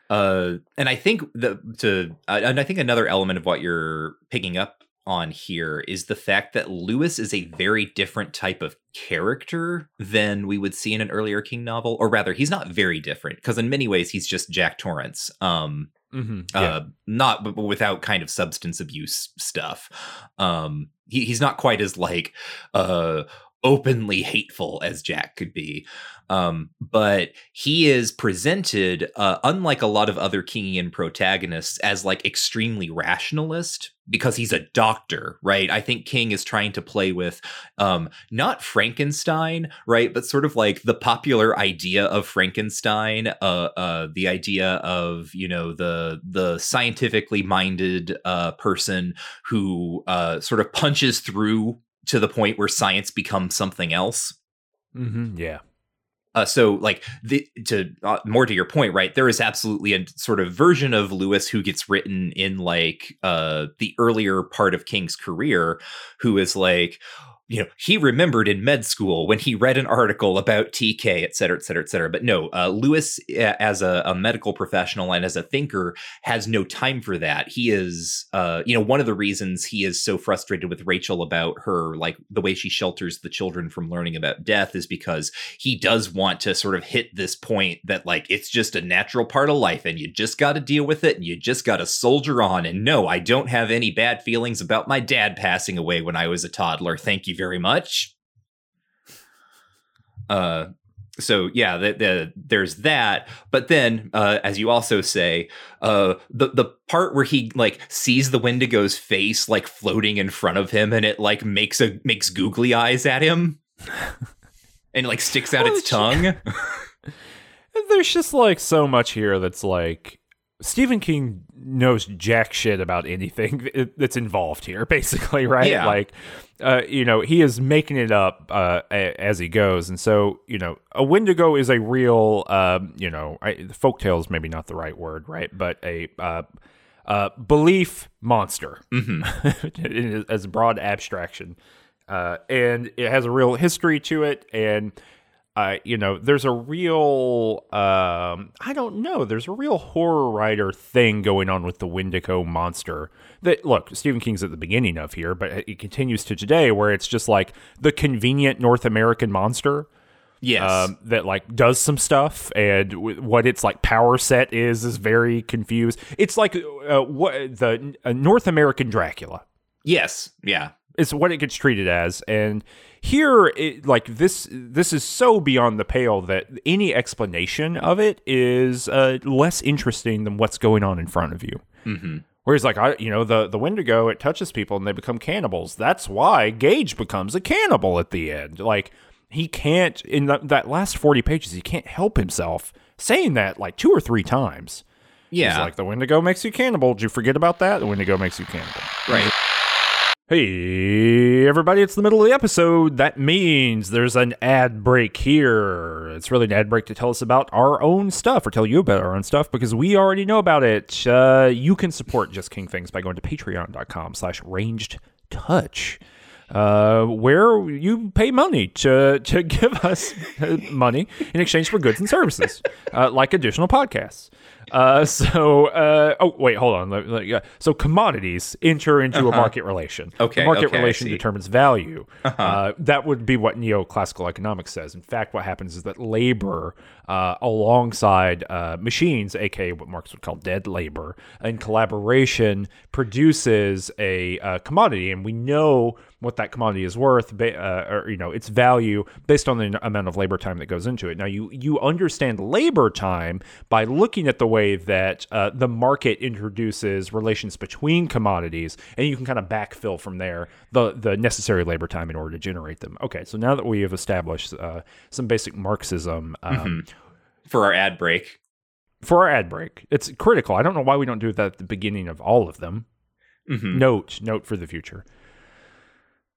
Uh, and I think the to uh, and I think another element of what you're picking up on here is the fact that Louis is a very different type of character than we would see in an earlier King novel, or rather, he's not very different because in many ways he's just Jack Torrance. Um, mm-hmm. uh, not but but without kind of substance abuse stuff. Um, he, he's not quite as like uh openly hateful as Jack could be. Um, but he is presented, uh, unlike a lot of other Kingian protagonists, as like extremely rationalist because he's a doctor, right? I think King is trying to play with um, not Frankenstein, right, but sort of like the popular idea of Frankenstein, uh, uh, the idea of you know the the scientifically minded uh, person who uh, sort of punches through to the point where science becomes something else. Mm-hmm. Yeah. Uh, so, like, the, to uh, more to your point, right? There is absolutely a sort of version of Louis who gets written in like uh, the earlier part of King's career, who is like, you know, he remembered in med school when he read an article about TK, et cetera, et cetera, et cetera. But no, uh, Louis, as a, a medical professional and as a thinker, has no time for that. He is, uh, you know, one of the reasons he is so frustrated with Rachel about her, like the way she shelters the children from learning about death, is because he does want to sort of hit this point that, like, it's just a natural part of life and you just got to deal with it and you just got to soldier on. And no, I don't have any bad feelings about my dad passing away when I was a toddler. Thank you very much. Uh, so yeah, the, the, there's that. But then, uh, as you also say, uh, the the part where he like sees the Wendigo's face like floating in front of him, and it like makes a makes googly eyes at him, and like sticks out Well, its tongue. There's just like so much here that's like Stephen King knows jack shit about anything that's involved here, basically, right? Yeah. Like, uh, you know, he is making it up uh, a- as he goes, and so you know, a Wendigo is a real, um, you know, I, folktale is maybe not the right word, right? But a uh, uh, belief monster Mhm. as a broad abstraction, uh, and it has a real history to it, and uh, you know, there's a real, um, I don't know, there's a real horror writer thing going on with the Wendigo monster that, look, Stephen King's at the beginning of here, but it continues to today where it's just like the convenient North American monster Yes. um, that like does some stuff and w- what its like power set is is very confused. It's like uh, what the uh, North American Dracula yes. Yeah. it's what it gets treated as and here it, like this this is so beyond the pale that any explanation of it is uh, less interesting than what's going on in front of you. Hmm whereas like i you know the the wendigo it touches people and they become cannibals. That's why gage becomes a cannibal at the end. Like he can't in the, that last 40 pages he can't help himself saying that like two or three times. Yeah. He's like the wendigo makes you cannibal. Did you forget about that? The wendigo makes you cannibal. Right. Hey, everybody, it's the middle of the episode. That means there's an ad break here. It's really an ad break to tell us about our own stuff or tell you about our own stuff because we already know about it. Uh, you can support Just King Things by going to patreon.com slash ranged touch. Uh, where you pay money to to give us uh, money in exchange for goods and services, uh, like additional podcasts. Uh, so, uh, oh wait, hold on. Let- let- yeah. So commodities enter into a market relation. Uh-huh. Okay, the market okay, relation. Uh-huh. determines value. Uh, that would be what neoclassical economics says. In fact, what happens is that labor, uh, alongside uh, machines, aka what Marx would call dead labor, in collaboration, produces a uh, commodity, and we know what that commodity is worth, uh, or you know its value based on the amount of labor time that goes into it. Now, you you understand labor time by looking at the way that uh, the market introduces relations between commodities, and you can kind of backfill from there the the necessary labor time in order to generate them. Okay, so now that we have established uh, some basic Marxism. Um, For our ad break. For our ad break, it's critical. I don't know why we don't do that at the beginning of all of them. Mhm. Note, note for the future.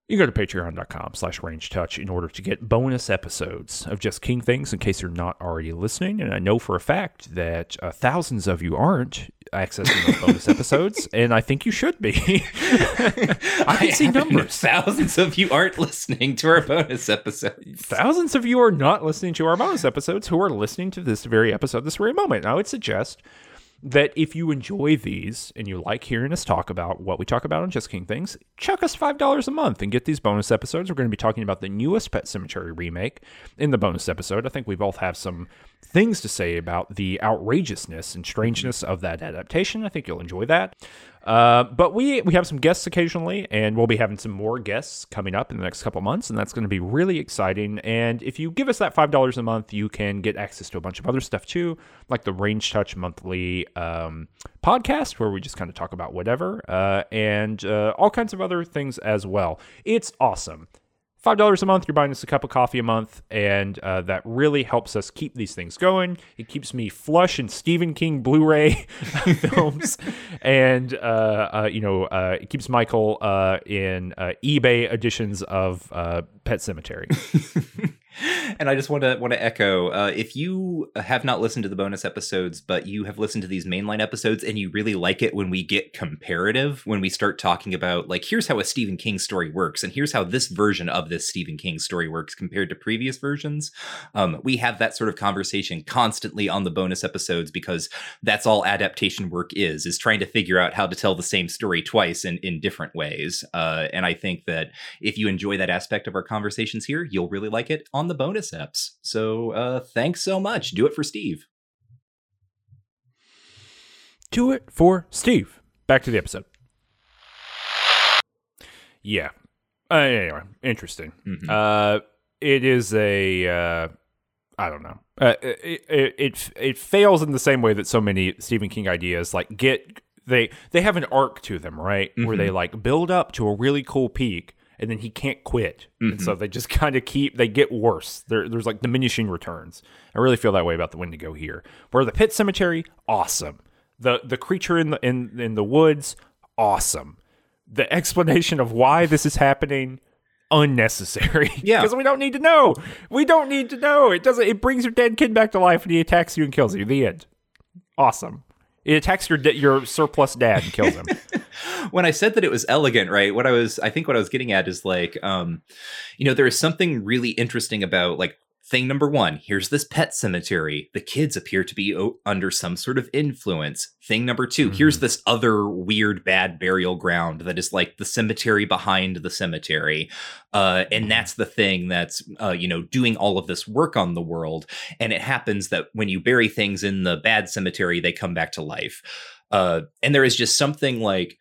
You can go to patreon.com slash ranged touch in order to get bonus episodes of Just King Things in case you're not already listening. And I know for a fact that uh, thousands of you aren't accessing those bonus episodes, and I think you should be. I can see numbers. Thousands of you aren't listening to our bonus episodes. Thousands of you are not listening to our bonus episodes who are listening to this very episode this very moment. I would suggest that if you enjoy these and you like hearing us talk about what we talk about on Just King Things, chuck us $5 a month and get these bonus episodes. We're going to be talking about the newest Pet Sematary remake in the bonus episode. I think we both have some things to say about the outrageousness and strangeness of that adaptation. I think you'll enjoy that. Uh, but we we have some guests occasionally, and we'll be having some more guests coming up in the next couple months, and that's going to be really exciting. And if you give us that five dollars a month, you can get access to a bunch of other stuff too, like the Ranged Touch monthly um, podcast, where we just kind of talk about whatever, uh, and uh, all kinds of other things as well. It's awesome. Five dollars a month, you're buying us a cup of coffee a month, and uh, that really helps us keep these things going. It keeps me flush in Stephen King Blu-ray films, and uh, uh, you know, uh, it keeps Michael uh, in uh, eBay editions of Pet Sematary. and I just want to want to echo uh, if you have not listened to the bonus episodes, but you have listened to these mainline episodes and you really like it when we get comparative, when we start talking about like here's how a Stephen King story works, and here's how this version of this Stephen King story works compared to previous versions. Um, we have that sort of conversation constantly on the bonus episodes because that's all adaptation work is is trying to figure out how to tell the same story twice in in different ways. Uh, and I think that if you enjoy that aspect of our conversations here, you'll really like it on the bonus eps. So uh, thanks so much. Do it for Steve. Do it for Steve. Back to the episode. Yeah. Uh, anyway, interesting. Mhm. Uh, it is a. Uh, I don't know. Uh, it, it it it fails in the same way that so many Stephen King ideas like get they they have an arc to them, right? Where they like build up to a really cool peak, and then he can't quit, and so mm-hmm. they just kind of keep they get worse. There, there's like diminishing returns. I really feel that way about the Wendigo here. Where the Pet Sematary, awesome. The the creature in the in in the woods, awesome. The explanation of why this is happening unnecessary. Yeah. because we don't need to know. We don't need to know. It doesn't. It brings your dead kid back to life, and he attacks you and kills you. The end. Awesome. It attacks your your surplus dad and kills him. when I said that it was elegant, right? What I was, I think, what I was getting at is like, um, you know, there is something really interesting about like thing number one. Here's this pet cemetery. The kids appear to be o- under some sort of influence. Thing number 2 Here's this other weird bad burial ground that is like the cemetery behind the cemetery, uh, and that's the thing that's uh, you know doing all of this work on the world. And it happens that when you bury things in the bad cemetery, they come back to life. Uh, and there is just something like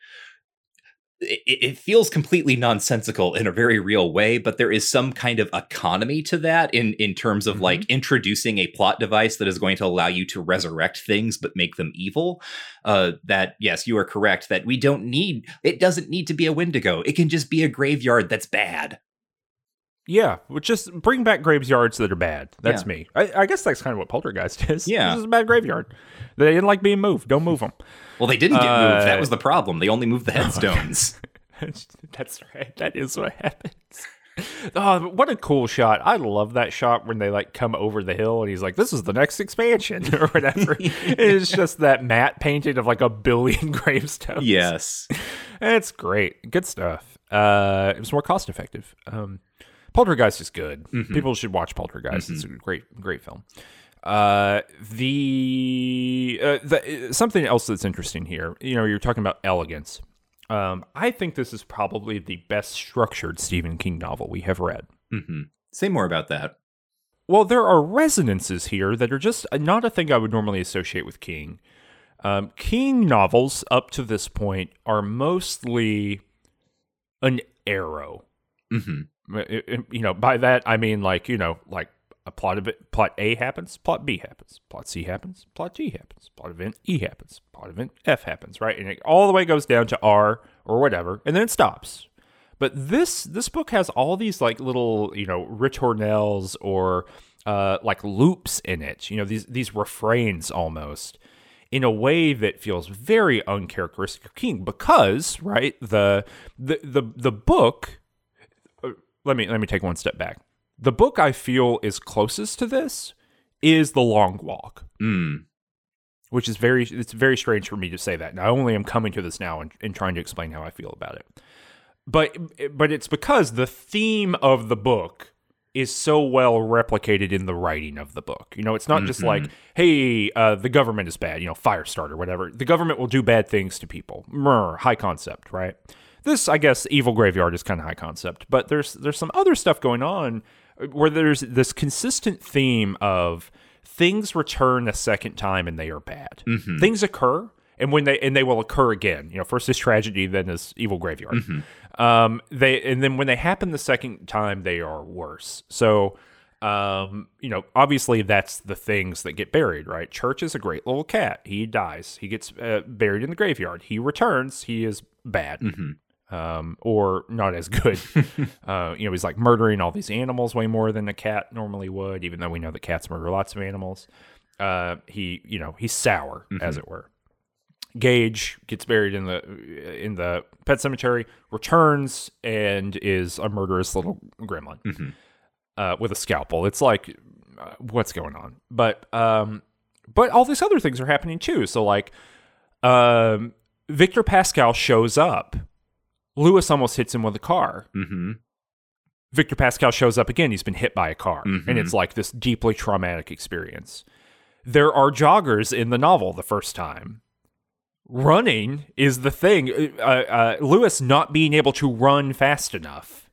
it, it feels completely nonsensical in a very real way, but there is some kind of economy to that in in terms of like introducing a plot device that is going to allow you to resurrect things but make them evil. Uh, that yes, you are correct that we don't need it doesn't need to be a Wendigo. It can just be a graveyard that's bad. Yeah, which just bring back graveyards that are bad. That's Yeah. me. I, I guess that's kind of what Poltergeist is. Yeah. this is a bad graveyard. They didn't like being moved. Don't move them. Well, they didn't get moved. That Uh, was the problem. They only moved the headstones. that's right. That is what happens. Oh, what a cool shot! I love that shot when they like come over the hill and he's like, "This is the next expansion" or whatever. it's just that matte painted of like a billion gravestones. yes. It's great. Good stuff. Uh, it was more cost effective. Um, Poltergeist is good. People should watch Poltergeist. It's a great, great film. Uh, the, uh, the something else that's interesting here. You know, you're talking about elegance. Um, I think this is probably the best structured Stephen King novel we have read. hmm Say more about that. Well, there are resonances here that are just not a thing I would normally associate with King. Um, King novels up to this point are mostly an arrow. hmm You know, by that I mean like you know, like a plot of it, plot A happens, plot B happens, plot C happens, plot G happens, plot event E happens, plot event F happens, right? And it all the way goes down to R or whatever, and then it stops. But this this book has all these like little you know ritornelles or uh, like loops in it. You know these these refrains almost in a way that feels very uncharacteristic of King because right the the the the book. Let me let me take one step back. The book I feel is closest to this is The Long Walk Mm. which is very it's very strange for me to say that. And I only am coming to this now and, and trying to explain how I feel about it. But but it's because the theme of the book is so well replicated in the writing of the book. You know, it's not just like, hey, uh, the government is bad, you know, Firestarter, whatever. The government will do bad things to people. High concept, right? This, I guess, Evil Graveyard is kind of high concept, but there's there's some other stuff going on where there's this consistent theme of things return a second time and they are bad. Things occur and when they and they will occur again. You know, first is tragedy, then is evil graveyard. Um, they and then when they happen the second time, they are worse. So. Um, you know, obviously that's the things that get buried, right? Church is a great little cat. He dies. He gets uh, buried in the graveyard. He returns. He is bad um, or not as good. uh, you know, he's like murdering all these animals way more than a cat normally would, even though we know that cats murder lots of animals. Uh, he, you know, he's sour, as it were. Gage gets buried in the in the pet cemetery, returns and is a murderous little gremlin uh, with a scalpel. It's like, uh, what's going on? But um, but all these other things are happening too. So like, um, Victor Pascow shows up. Louis almost hits him with a car. hmm Victor Pascow shows up again. He's been hit by a car, Mhm. and it's like this deeply traumatic experience. There are joggers in the novel the first time. Running is the thing. Uh, uh, Louis not being able to run fast enough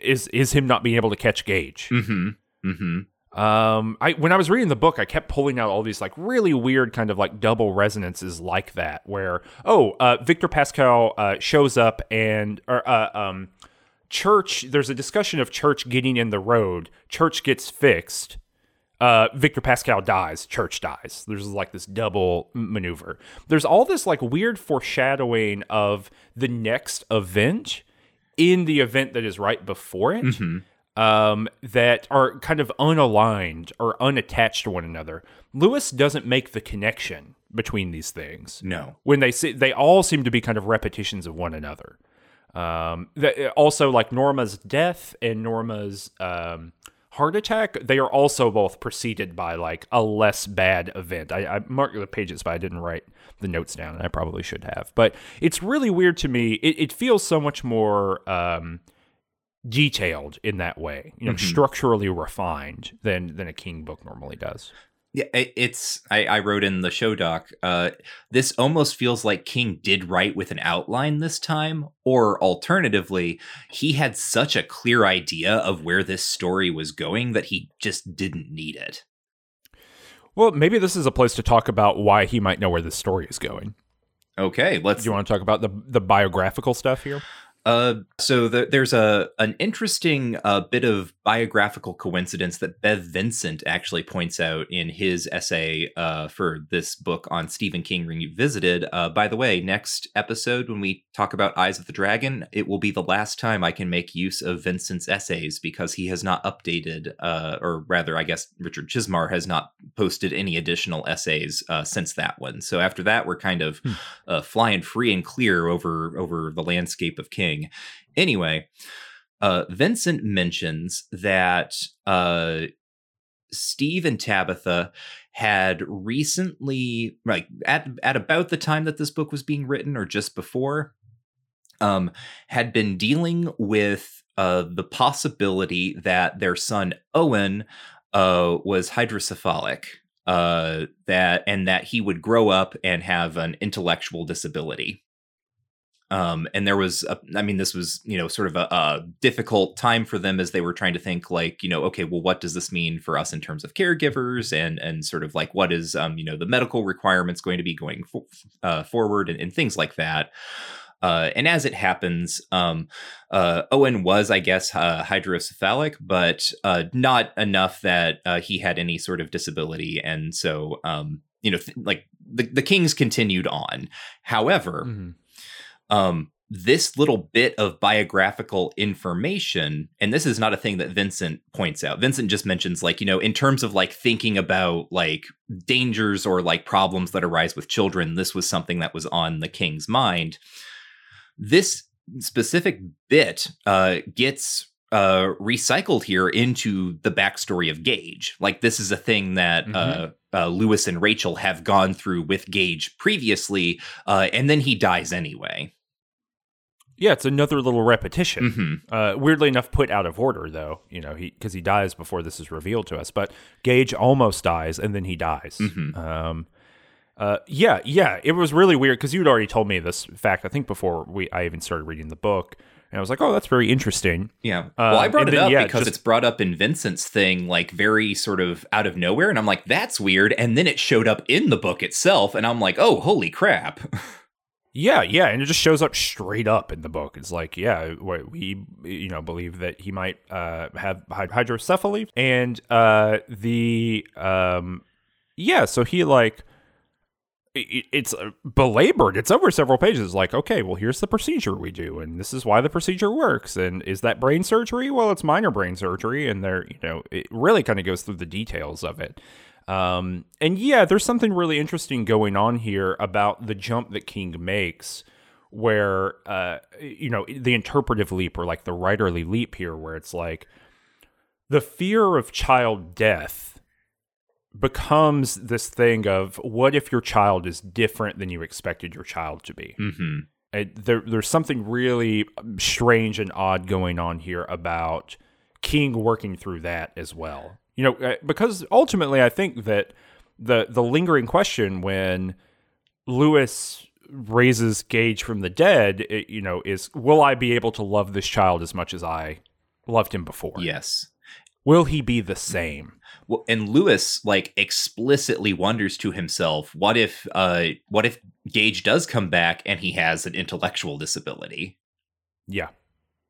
is is him not being able to catch Gage. hmm hmm Um, I when I was reading the book, I kept pulling out all these like really weird kind of like double resonances like that, where oh, uh, Victor Pascow uh, shows up and or uh, um, Church. There's a discussion of Church getting in the road. Church gets fixed. Uh, Victor Pascow dies. Church dies. There's like this double maneuver. There's all this like weird foreshadowing of the next event in the event that is right before it um, that are kind of unaligned or unattached to one another. Louis doesn't make the connection between these things No. when they see they all seem to be kind of repetitions of one another. Um, that, also, like Norma's death and Norma's um, heart attack, they are also both preceded by like a less bad event. I, I marked the pages, but I didn't write the notes down, and I probably should have. But it's really weird to me. It, it feels so much more. Um, detailed in that way you know structurally refined than than a king book normally does Yeah, it's. I, I wrote in the show doc. Uh, this almost feels like King did write with an outline this time, or alternatively, he had such a clear idea of where this story was going that he just didn't need it. well maybe this is a place to talk about why he might know where this story is going Okay, let's. do you want to talk about the the biographical stuff here Uh, so the, there's a an interesting uh, bit of biographical coincidence that Bev Vincent actually points out in his essay uh, for this book on Stephen King Revisited. Uh, by the way, next episode when we talk about Eyes of the Dragon, it will be the last time I can make use of Vincent's essays because he has not updated, uh, or rather, I guess Richard Chizmar has not posted any additional essays uh, since that one. So after that, we're kind of uh, flying free and clear over over the landscape of King. Anyway, uh, Vincent mentions that uh, Steve and Tabitha had recently, like at at about the time that this book was being written, or just before, um, had been dealing with uh, the possibility that their son Owen uh, was hydrocephalic. Uh, that and that he would grow up and have an intellectual disability. Um, and there was, a, I mean, this was, you know, sort of a, a, difficult time for them as they were trying to think, like, you know, okay, well, what does this mean for us in terms of caregivers, and and sort of like what is, um, you know, the medical requirements going to be going for, uh, forward, and, and, things like that. Uh, and as it happens, um, uh, Owen was, I guess, uh, hydrocephalic, but uh, not enough that uh, he had any sort of disability, and so, um, you know, th- like the the Kings continued on. However. Mm-hmm um, this little bit of biographical information, and this is not a thing that Vincent points out. Vincent just mentions, like, you know, in terms of like thinking about like dangers or like problems that arise with children, this was something that was on the king's mind. This specific bit uh, gets uh, recycled here into the backstory of Gage. Like, this is a thing that mm-hmm. uh, uh, Louis and Rachel have gone through with Gage previously, uh, and then he dies anyway. Yeah, it's another little repetition. Mm-hmm. Uh, weirdly enough, put out of order though. You know, he because he dies before this is revealed to us. But Gage almost dies, and then he dies. Mm-hmm. Um, uh, yeah, yeah, it was really weird because you'd already told me this fact. I think before we I even started reading the book, and I was like, "Oh, that's very interesting." Yeah. Well, I brought it then, up yeah, because just, it's brought up in Vincent's thing, like very sort of out of nowhere, and I'm like, "That's weird." And then it showed up in the book itself, and I'm like, "Oh, holy crap!" Yeah, yeah, and it just shows up straight up in the book. It's like, yeah, we you know believe that he might uh, have hydrocephaly, and uh, the um, yeah, so he like it's uh, belabored. It's over several pages. Like, okay, well, here's the procedure we do, and this is why the procedure works. And is that brain surgery? Well, it's minor brain surgery, and there, you know, it really kind of goes through the details of it. Um, and yeah, there's something really interesting going on here about the jump that King makes, where uh, you know the interpretive leap or like the writerly leap here, where it's like the fear of child death becomes this thing of what if your child is different than you expected your child to be. Mm-hmm. It, there, there's something really strange and odd going on here about King working through that as well. You know, uh, because ultimately, I think that the the lingering question when Louis raises Gage from the dead, it, you know, is will I be able to love this child as much as I loved him before? Yes. Will he be the same? Well, and Louis like explicitly wonders to himself, what if uh what if Gage does come back and he has an intellectual disability? Yeah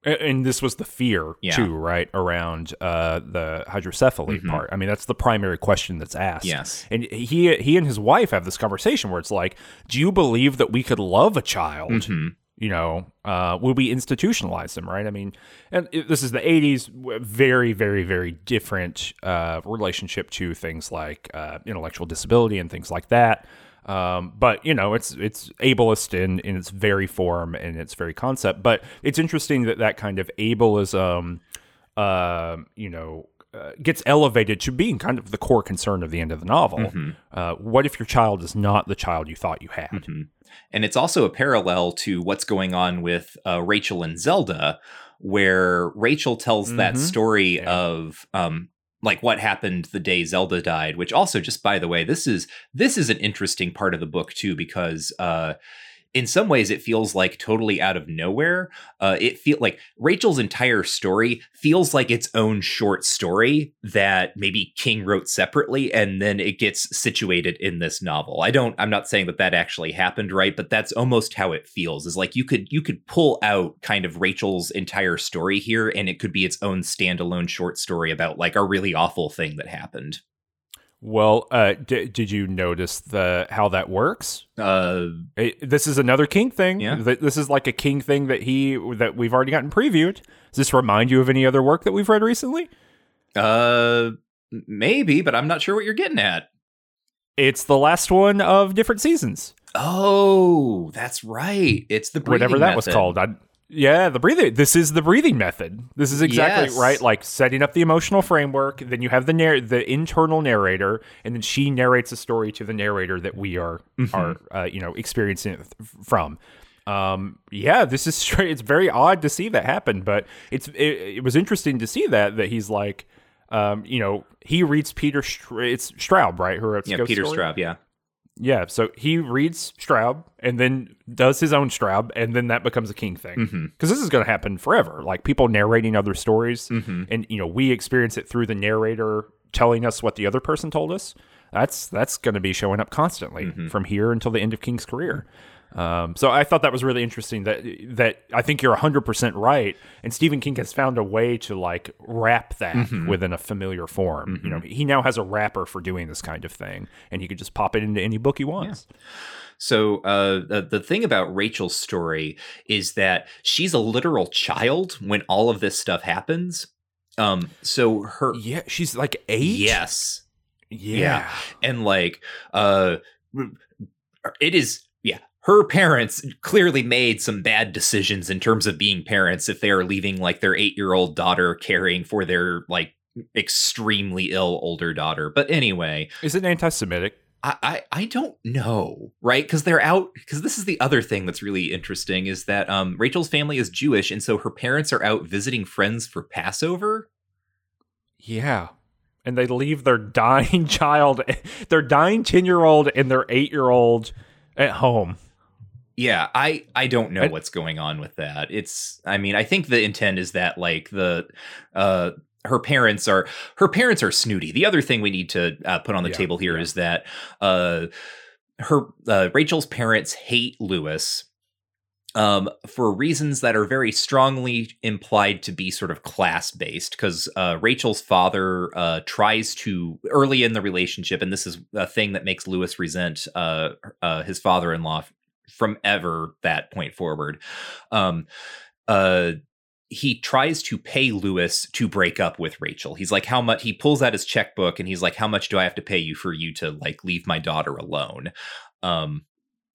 and this was the fear yeah. too, right? Around uh, the hydrocephaly mm-hmm. part. I mean, that's the primary question that's asked. Yes, and he he and his wife have this conversation where it's like, "Do you believe that we could love a child?" Mm-hmm. You know, uh, will we institutionalize them? Right? I mean, and it, this is the '80s. Very, very, very different uh, relationship to things like uh, intellectual disability and things like that. Um, but you know, it's it's ableist in in its very form and its very concept. But it's interesting that that kind of ableism, uh, you know, uh, gets elevated to being kind of the core concern of the end of the novel. Mm-hmm. Uh, what if your child is not the child you thought you had? Mm-hmm. And it's also a parallel to what's going on with uh, Rachel and Zelda, where Rachel tells mm-hmm. that story yeah. of um, like what happened the day Zelda died, which also just by the way, this is this is an interesting part of the book too because uh in some ways it feels like totally out of nowhere. Uh, it feel like rachel's entire story feels like its own short story that maybe king wrote separately and then it gets situated in this novel. I don't i'm not saying that that actually happened right but that's almost how it feels is like you could you could pull out kind of rachel's entire story here and it could be its own standalone short story about like a really awful thing that happened well, uh, d- did you notice the how that works? Uh, it, this is another King thing. Yeah. This is like a King thing that he that we've already gotten previewed. Does this remind you of any other work that we've read recently? Uh, maybe, but I'm not sure what you're getting at. It's the last one of different seasons. Oh, that's right. It's the whatever that method. was called. I, yeah, the breathing. This is the breathing method. This is exactly yes. right. Like setting up the emotional framework. Then you have the narr- the internal narrator, and then she narrates a story to the narrator that we are mm-hmm. are uh, you know experiencing it from. Um, yeah, this is straight. It's very odd to see that happen, but it's it, it was interesting to see that that he's like, Um, you know, he reads Peter. Str- it's Straub, right? Who wrote Yeah, Ghost Peter Story? Straub. Yeah. Yeah, so he reads Straub and then does his own Straub, and then that becomes a King thing. Mm-hmm. Because this is going to happen forever. Like people narrating other stories, Mm-hmm. and you know we experience it through the narrator telling us what the other person told us. That's that's going to be showing up constantly Mm-hmm. from here until the end of King's career. Um, so I thought that was really interesting. That that I think you're 100 percent right, and Stephen King has found a way to like wrap that Mm-hmm. within a familiar form. You know, he now has a wrapper for doing this kind of thing, and he could just pop it into any book he wants. So uh, the, the thing about Rachel's story is that she's a literal child when all of this stuff happens. Um, so her Yeah, she's like eight. yes, yeah. Yeah. and like uh, it is yeah. Her parents clearly made some bad decisions in terms of being parents if they are leaving like their eight year old daughter caring for their like extremely ill older daughter. But anyway, Is it anti-Semitic? I, I I don't know, right? Because they're out. Because this is the other thing that's really interesting is that um, Rachel's family is Jewish, and so her parents are out visiting friends for Passover. Yeah. And they leave their dying child, their dying 10 year old and their eight year old at home. Yeah, I I don't know I- what's going on with that. It's I mean I think the intent is that like the uh her parents are her parents are snooty. The other thing we need to uh, put on the Yeah, table here is yeah. that uh her uh, Rachel's parents hate Louis um, for reasons that are very strongly implied to be sort of class based. Because uh, Rachel's father uh, tries to early in the relationship, and this is a thing that makes Louis resent uh, uh, his father in law from ever that point forward. Um, uh, he tries to pay Louis to break up with Rachel. He's like, how much? He pulls out his checkbook and he's like, how much do I have to pay you for you to like leave my daughter alone? Um,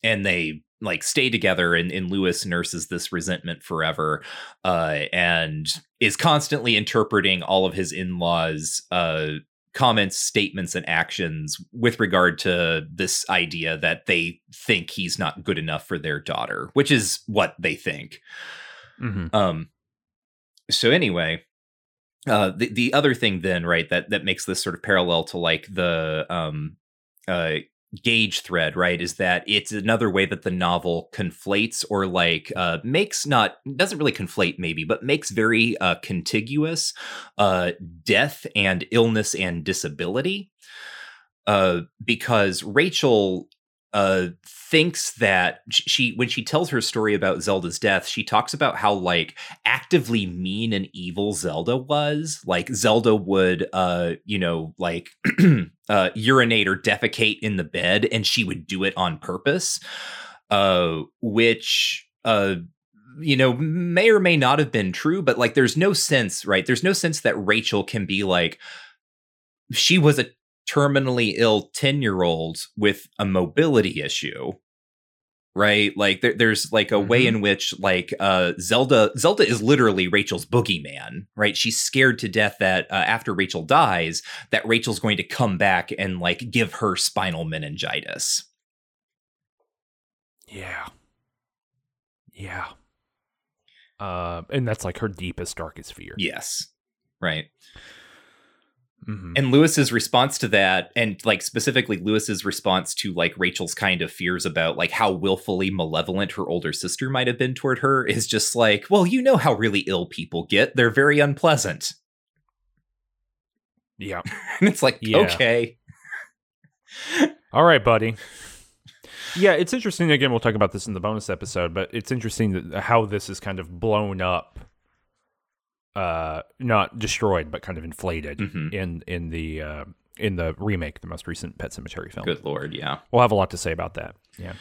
and they like stay together and, and Louis nurses this resentment forever uh, and is constantly interpreting all of his in-laws uh, comments statements and actions with regard to this idea that they think he's not good enough for their daughter which is what they think Mm-hmm. um so anyway uh the, the other thing then right that that makes this sort of parallel to like the um uh Gage thread right is that it's another way that the novel conflates or like uh makes not doesn't really conflate maybe but makes very uh contiguous uh death and illness and disability. Uh because rachel uh thinks that she when she tells her story about Zelda's death she talks about how like actively mean and evil Zelda was. Like Zelda would uh you know like uh urinate or defecate in the bed and she would do it on purpose. Uh which uh you know may or may not have been true but like there's no sense right? There's no sense that Rachel can be like she was a terminally ill 10 year old with a mobility issue right like there, there's like a way in which like uh zelda zelda is literally rachel's boogeyman right she's scared to death that uh, after rachel dies that rachel's going to come back and like give her spinal meningitis Yeah. Yeah. Uh, and that's like her deepest, darkest fear. yes right Mhm. and louis's response to that and like specifically louis's response to like rachel's kind of fears about like how willfully malevolent her older sister might have been toward her is just like well you know how really ill people get they're very unpleasant Yeah. and it's like Yeah. okay All right, buddy. Yeah, it's interesting. Again, we'll talk about this in the bonus episode, but it's interesting that how this is kind of blown up, uh, not destroyed, but kind of inflated Mhm. in in the uh, in the remake, the most recent Pet Sematary film. good lord yeah We'll have a lot to say about that. Yeah.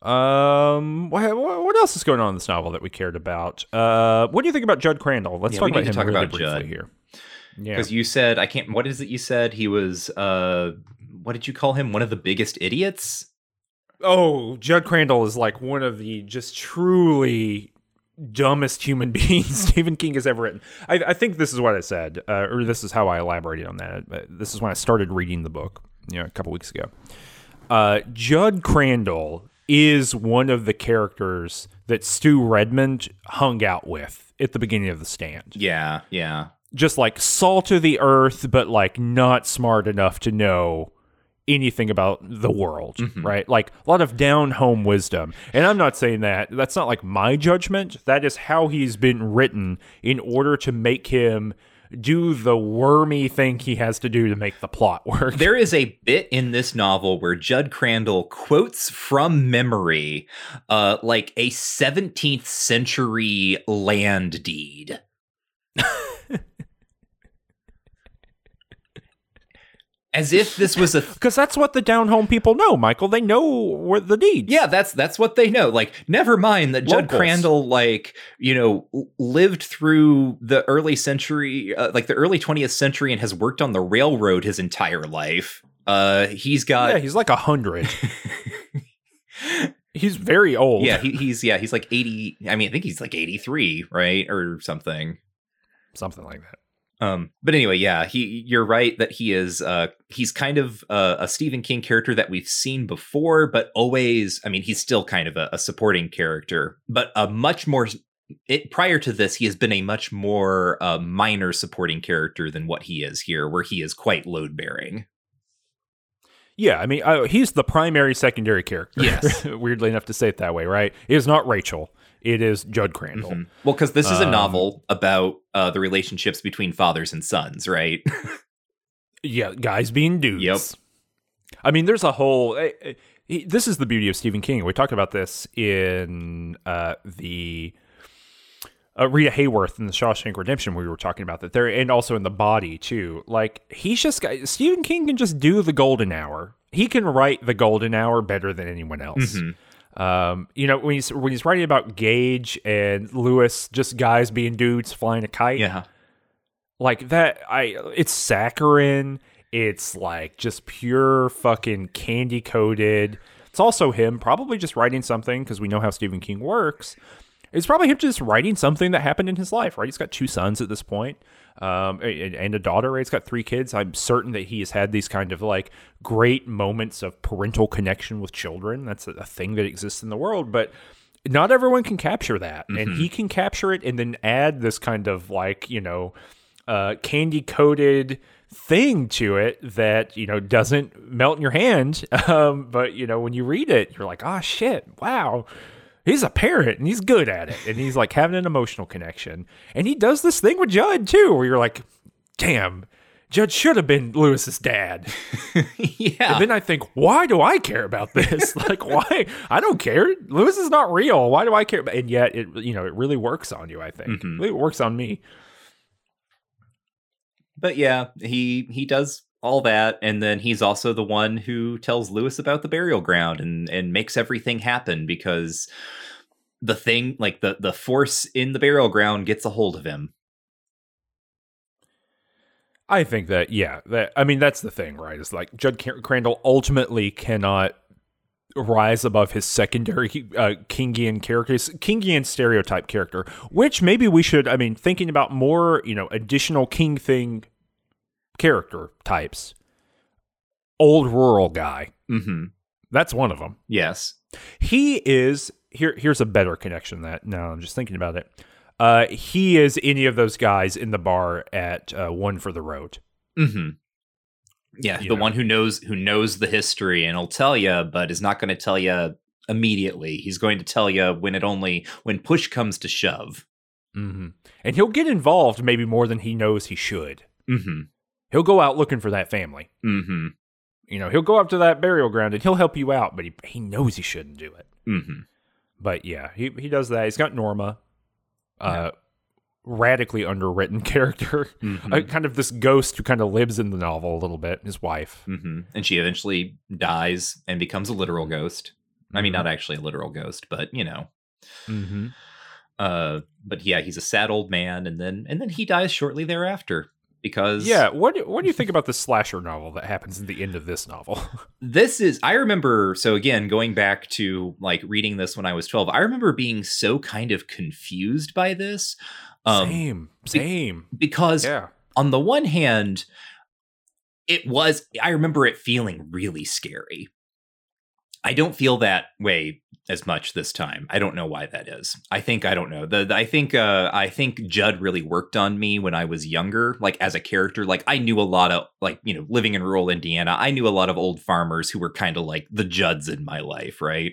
Um, what, what else is going on in this novel that we cared about? Uh, what do you think about Judd Crandall? Let's Yeah, talk about him talk really about briefly Judd. here. Yeah. because you said i can't what is it you said he was uh what did you call him one of the biggest idiots Oh, Judd Crandall is like one of the just truly dumbest human beings Stephen King has ever written. I, I think this is what I said, uh, or this is how I elaborated on that. Uh, This is when I started reading the book, you know, a couple weeks ago. Uh, Judd Crandall is one of the characters that Stu Redman hung out with at the beginning of The Stand. yeah yeah just like salt of the earth, but like not smart enough to know anything about the world, Mhm. right? Like a lot of down home wisdom. And I'm not saying that. That's not like my judgment. That is how he's been written in order to make him do the wormy thing he has to do to make the plot work. There is a bit in this novel where Judd Crandall quotes from memory, uh, like a 17th century land deed. As if this was a Because that's what the down home people know, Michael. They know where the deeds. Yeah, that's that's what they know. Like, never mind that Judd Crandall, like, you know, lived through the early century, uh, like the early 20th century, and has worked on the railroad his entire life. Uh, he's got, yeah he's like a hundred. he's very old. yeah, he, he's yeah, he's like 80. I mean, I think he's like 83, right, or something. something like that. Um, but anyway, yeah, he you're right that he is uh he's kind of uh, a Stephen King character that we've seen before, but always I mean he's still kind of a, a supporting character, but a much more it prior to this he has been a much more uh, minor supporting character than what he is here, where he is quite load bearing. Yeah, I mean, uh, he's the primary secondary character. Yes. weirdly enough to say it that way, right? It is not Rachel. It is Judd Crandall. Mhm. Well, because this is a Um, novel about uh, the relationships between fathers and sons, right? Yeah, guys being dudes. Yep. I mean, there's a whole. eh, eh, he- this is the beauty of Stephen King. We talked about this in uh, the uh, Rita Hayworth in the Shawshank Redemption. We were talking about that there, and also in the Body too. Like he's just got Stephen King can just do the Golden Hour. He can write the Golden Hour better than anyone else. Mhm. Um, you know, when he's when he's writing about Gage and Louis, just guys being dudes flying a kite. Yeah. like that i it's saccharine. It's like just pure fucking candy coated. It's also him probably just writing something because we know how stephen king works. It's probably him just writing something that happened in his life right? He's got two sons at this point um, and, and a daughter right? He's got three kids. I'm certain that he has had these kind of like great moments of parental connection with children. That's a, a thing that exists in the world but not everyone can capture that. And he can capture it and then add this kind of like you know uh, candy coated thing to it that you know doesn't melt in your hand. Um, but you know when you read it you're like oh shit. Wow he's a parent and he's good at it and he's like having an emotional connection and he does this thing with judd too where you're like damn judd should have been louis's dad yeah. and then I think, why do I care about this? like, why? I don't care. Louis is not real. Why do I care? And yet, it you know, it really works on you. I think Mhm. it works on me. but yeah, he he does all that, and then he's also the one who tells Louis about the burial ground and and makes everything happen because the thing, like the the force in the burial ground, gets a hold of him. I think that yeah, that I mean that's the thing, right? Is like Judd Crandall ultimately cannot rise above his secondary uh, Kingian character, Kingian stereotype character, which maybe we should. I mean, thinking about more, you know, additional King thing character types. Old rural guy. Mm-hmm. That's one of them. Yes. He is here. Here's a better connection. That now I'm just thinking about it. Uh, he is any of those guys in the bar at uh, One for the Road. Mm-hmm. Yeah, You the know. one who knows who knows the history and will tell you, but is not going to tell you immediately. He's going to tell you when it only when push comes to shove. Mm-hmm. And he'll get involved maybe more than he knows he should. Mm-hmm. He'll go out looking for that family. Mm-hmm. You know, he'll go up to that burial ground and he'll help you out, but he, he knows he shouldn't do it. Mm-hmm. But yeah, he, he does that. He's got Norma, uh, radically underwritten character. Mhm. Uh, kind of this ghost who kind of lives in the novel a little bit, his wife. Mm-hmm. And she eventually dies and becomes a literal ghost. I mean, not actually a literal ghost, but you know. Mm-hmm. Uh, but yeah, he's a sad old man, and then and then he dies shortly thereafter because Yeah, what do, what do you think about the slasher novel that happens at the end of this novel? this is i remember so again going back to like reading this when i was 12 i remember being so kind of confused by this um same, same. because Yeah, on the one hand it was i remember it feeling really scary I don't feel that way as much this time. I don't know why that is. I think I don't know. The, the I think uh I think Judd really worked on me when I was younger, like as a character. Like I knew a lot of like, you know, living in rural Indiana, I knew a lot of old farmers who were kind of like the Judds in my life, right?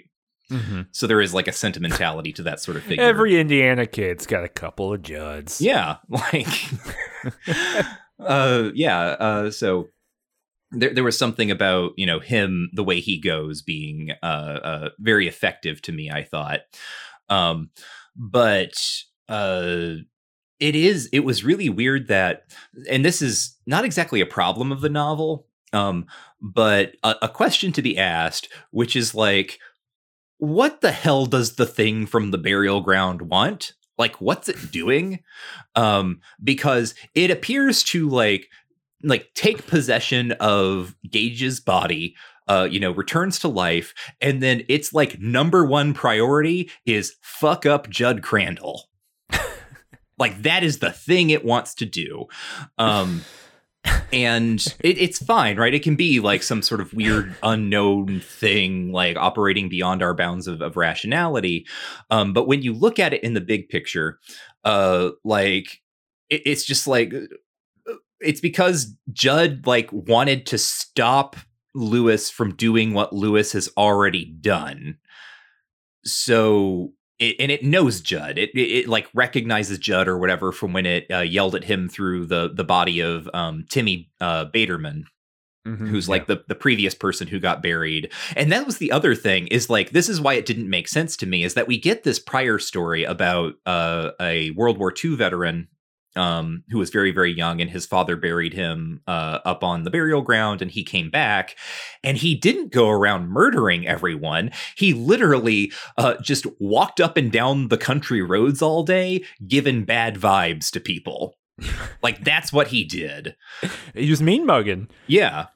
Mm-hmm. So there is like a sentimentality to that sort of figure. Every Indiana kid's got a couple of Judds. Yeah, like uh yeah, uh so there, there was something about you know him the way he goes being uh, uh very effective to me i thought. Um but uh it is it was really weird that and this is not exactly a problem of the novel um but a, a question to be asked which is like what the hell does the thing from the burial ground want? Like what's it doing? Um because it appears to like like take possession of Gage's body, uh, you know, returns to life, and then its like number one priority is fuck up Judd Crandall. like that is the thing it wants to do. Um and it, it's fine, right? It can be like some sort of weird unknown thing, like operating beyond our bounds of, of rationality. Um, but when you look at it in the big picture, uh, like it, it's just like it's because Judd like wanted to stop Louis from doing what Louis has already done. So it, and it knows Judd. It, it, it like recognizes Judd or whatever from when it uh, yelled at him through the the body of um, Timmy uh, Baterman. Mm-hmm, who's like the, the previous person who got buried. And that was the other thing is like, this is why it didn't make sense to me is that we get this prior story about uh, a World War II veteran um, who was very, very young, and his father buried him uh, up on the burial ground, and he came back, and he didn't go around murdering everyone. He literally uh, just walked up and down the country roads all day, giving bad vibes to people. like that's what he did. He was mean mugging. Yeah.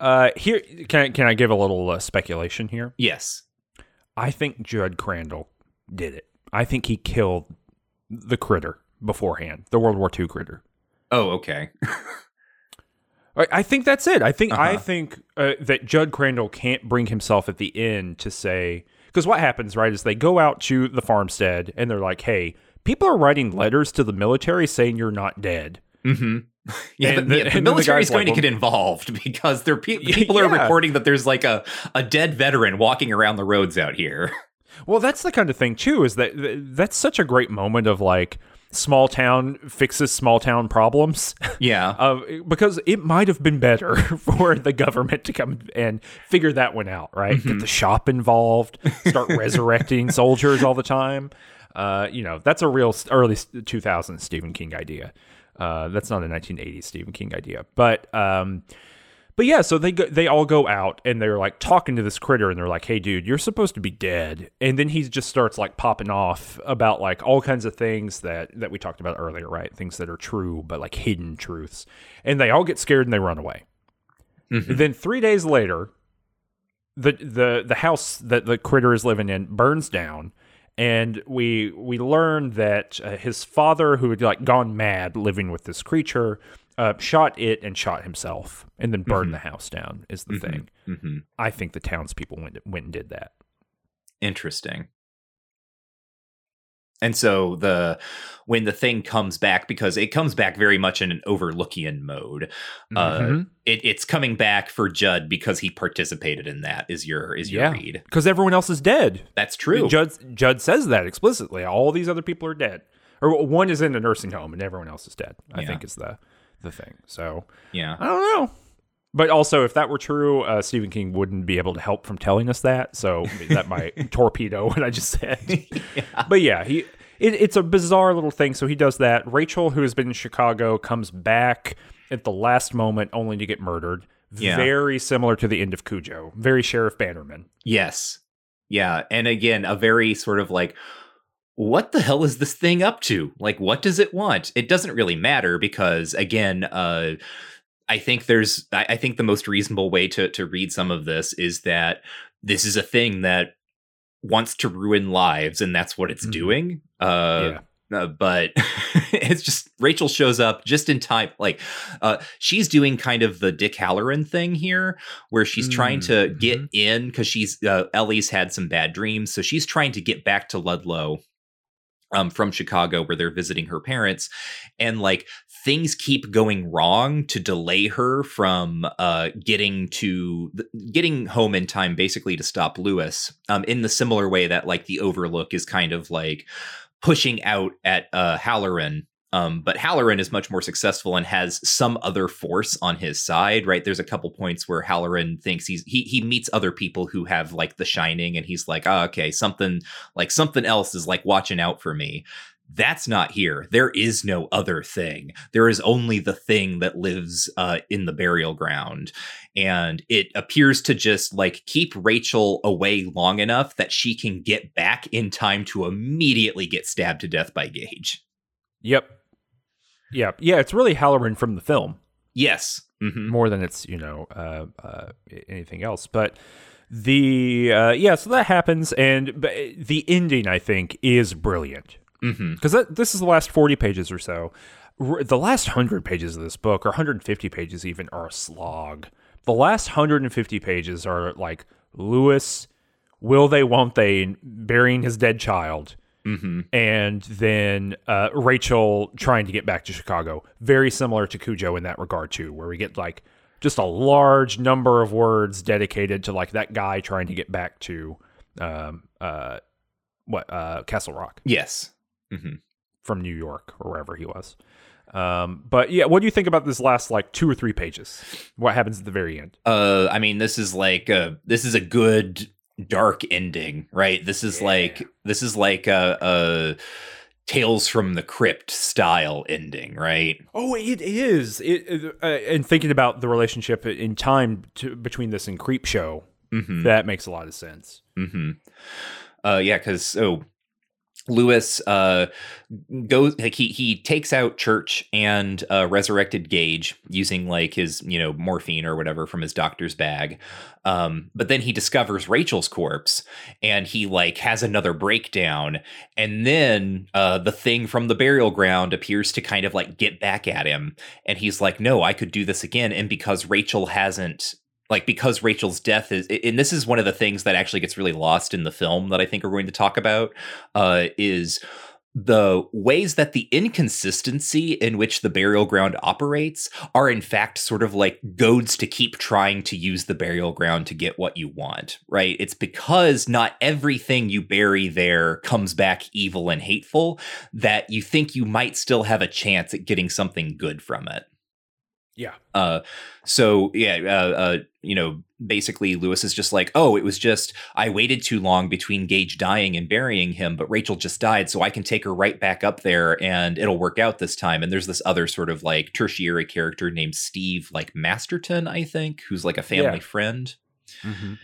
Uh, here can can I give a little uh, speculation here? Yes. I think Judd Crandall did it. I think he killed the critter beforehand, the World War II critter. Oh, okay. I think that's it. I think uh-huh. I think uh, that Judd Crandall can't bring himself at the end to say because what happens right is they go out to the farmstead and they're like, "Hey, people are writing letters to the military saying you're not dead." Mm-hmm. Yeah, and the, yeah, the military is going like, to get involved because there pe- people yeah. are reporting that there's like a, a dead veteran walking around the roads out here. Well, that's the kind of thing too. Is that that's such a great moment of like small town fixes small town problems. Yeah. uh, because it might have been better for the government to come and figure that one out, right? Mm-hmm. Get the shop involved, start resurrecting soldiers all the time. Uh, you know, that's a real early 2000s Stephen King idea. Uh, that's not a 1980s Stephen King idea. But um, but yeah, so they go, they all go out and they're like talking to this critter and they're like, "Hey, dude, you're supposed to be dead." And then he just starts like popping off about like all kinds of things that that we talked about earlier, right? Things that are true but like hidden truths. And they all get scared and they run away. Mm-hmm. Then three days later, the the the house that the critter is living in burns down and we we learn that uh, his father who had like gone mad living with this creature uh, shot it and shot himself and then burned mm-hmm. the house down is the mm-hmm. thing. Mm-hmm. I think the townspeople went went and did that. Interesting. And so the when the thing comes back, because it comes back very much in an overlookian mode, uh, mm-hmm. it, it's coming back for Judd because he participated in that. Is your is your yeah, read? Because everyone else is dead. That's true. Judd Judd says that explicitly. All these other people are dead, or one is in a nursing home and everyone else is dead. I yeah. think is the the thing. So yeah, I don't know. But also, if that were true, uh, Stephen King wouldn't be able to help from telling us that. So that might torpedo what I just said. yeah. But yeah, he it, it's a bizarre little thing. So he does that. Rachel, who has been in Chicago, comes back at the last moment only to get murdered. Yeah. Very similar to the end of Cujo. Very Sheriff Bannerman. Yes. Yeah. And again, a very sort of like what the hell is this thing up to? Like, what does it want? It doesn't really matter because, again, uh, I think there's, I, I think the most reasonable way to to read some of this is that this is a thing that wants to ruin lives, and that's what it's mm-hmm. doing. Uh, yeah. uh, but it's just Rachel shows up just in time. Like uh, she's doing kind of the Dick Hallorann thing here, where she's trying to Mm, get mhm. in because she's uh, Ellie's had some bad dreams, so she's trying to get back to Ludlow um, from Chicago, where they're visiting her parents, and like things keep going wrong to delay her from uh, getting to getting home in time, basically to stop Louis. Um, in the similar way that like the Overlook is kind of like pushing out at uh, Hallorann. Um, but Hallorann is much more successful and has some other force on his side, right? There's a couple points where Hallorann thinks he's he he meets other people who have like the shining, and he's like, oh, okay, something like something else is like watching out for me. That's not here. There is no other thing. There is only the thing that lives uh, in the burial ground. And it appears to just like keep Rachel away long enough that she can get back in time to immediately get stabbed to death by Gage. Yep. Yep. Yeah, it's really Hallorann from the film Yes. hmm more than it's you know uh, uh, anything else. But the uh, yeah, so that happens, and but the ending I think is brilliant because this is the last forty pages or so. R- The last hundred pages of this book, or 150 pages even, are a slog. The last 150 pages are like Louis, will they, won't they, burying his dead child. Hmm and then uh, Rachel trying to get back to Chicago. Very similar to Cujo in that regard too, where we get like just a large number of words dedicated to like that guy trying to get back to um, uh, what uh, Castle Rock Yes. hmm from New York or wherever he was. Um, but yeah, what do you think about this last like two or three pages? What happens at the very end? Uh, I mean, this is like a, this is a good dark ending, right? This is Yeah. like this is like a, a Tales from the Crypt style ending, right? Oh, it is. It, uh, and thinking about the relationship in time to, between this and Creepshow, hmm that makes a lot of sense. hmm Uh, yeah, because so Louis uh goes like he he takes out Church and uh, resurrected Gage using like his you know morphine or whatever from his doctor's bag, um, but then he discovers Rachel's corpse and he like has another breakdown, and then uh, the thing from the burial ground appears to kind of like get back at him, and he's like, no, I could do this again, and because Rachel hasn't like because Rachel's death is and this is one of the things that actually gets really lost in the film that I think we're going to talk about uh is the ways that the inconsistency in which the burial ground operates are in fact sort of like goads to keep trying to use the burial ground to get what you want, right? It's because not everything you bury there comes back evil and hateful that you think you might still have a chance at getting something good from it. Yeah. Uh, so yeah, uh, uh, you know, basically Louis is just like, oh, it was just I waited too long between Gage dying and burying him, but Rachel just died, so I can take her right back up there and it'll work out this time. And there's this other sort of like tertiary character named Steve, like Masterton, I think, who's like a family Yeah. friend. Mm-hmm.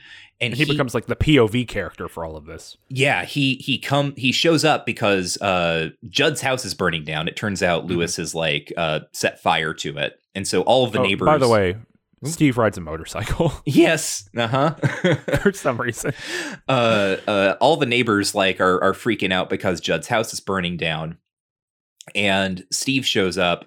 And, And he, becomes like the POV character for all of this. yeah he he come he shows up because uh jud's house is burning down it turns out louis has like uh set fire to it and so all of the Oh, neighbors By the way, Steve rides a motorcycle yes uh-huh for some reason. uh, uh, all the neighbors like are are freaking out because Jud's house is burning down. And Steve shows up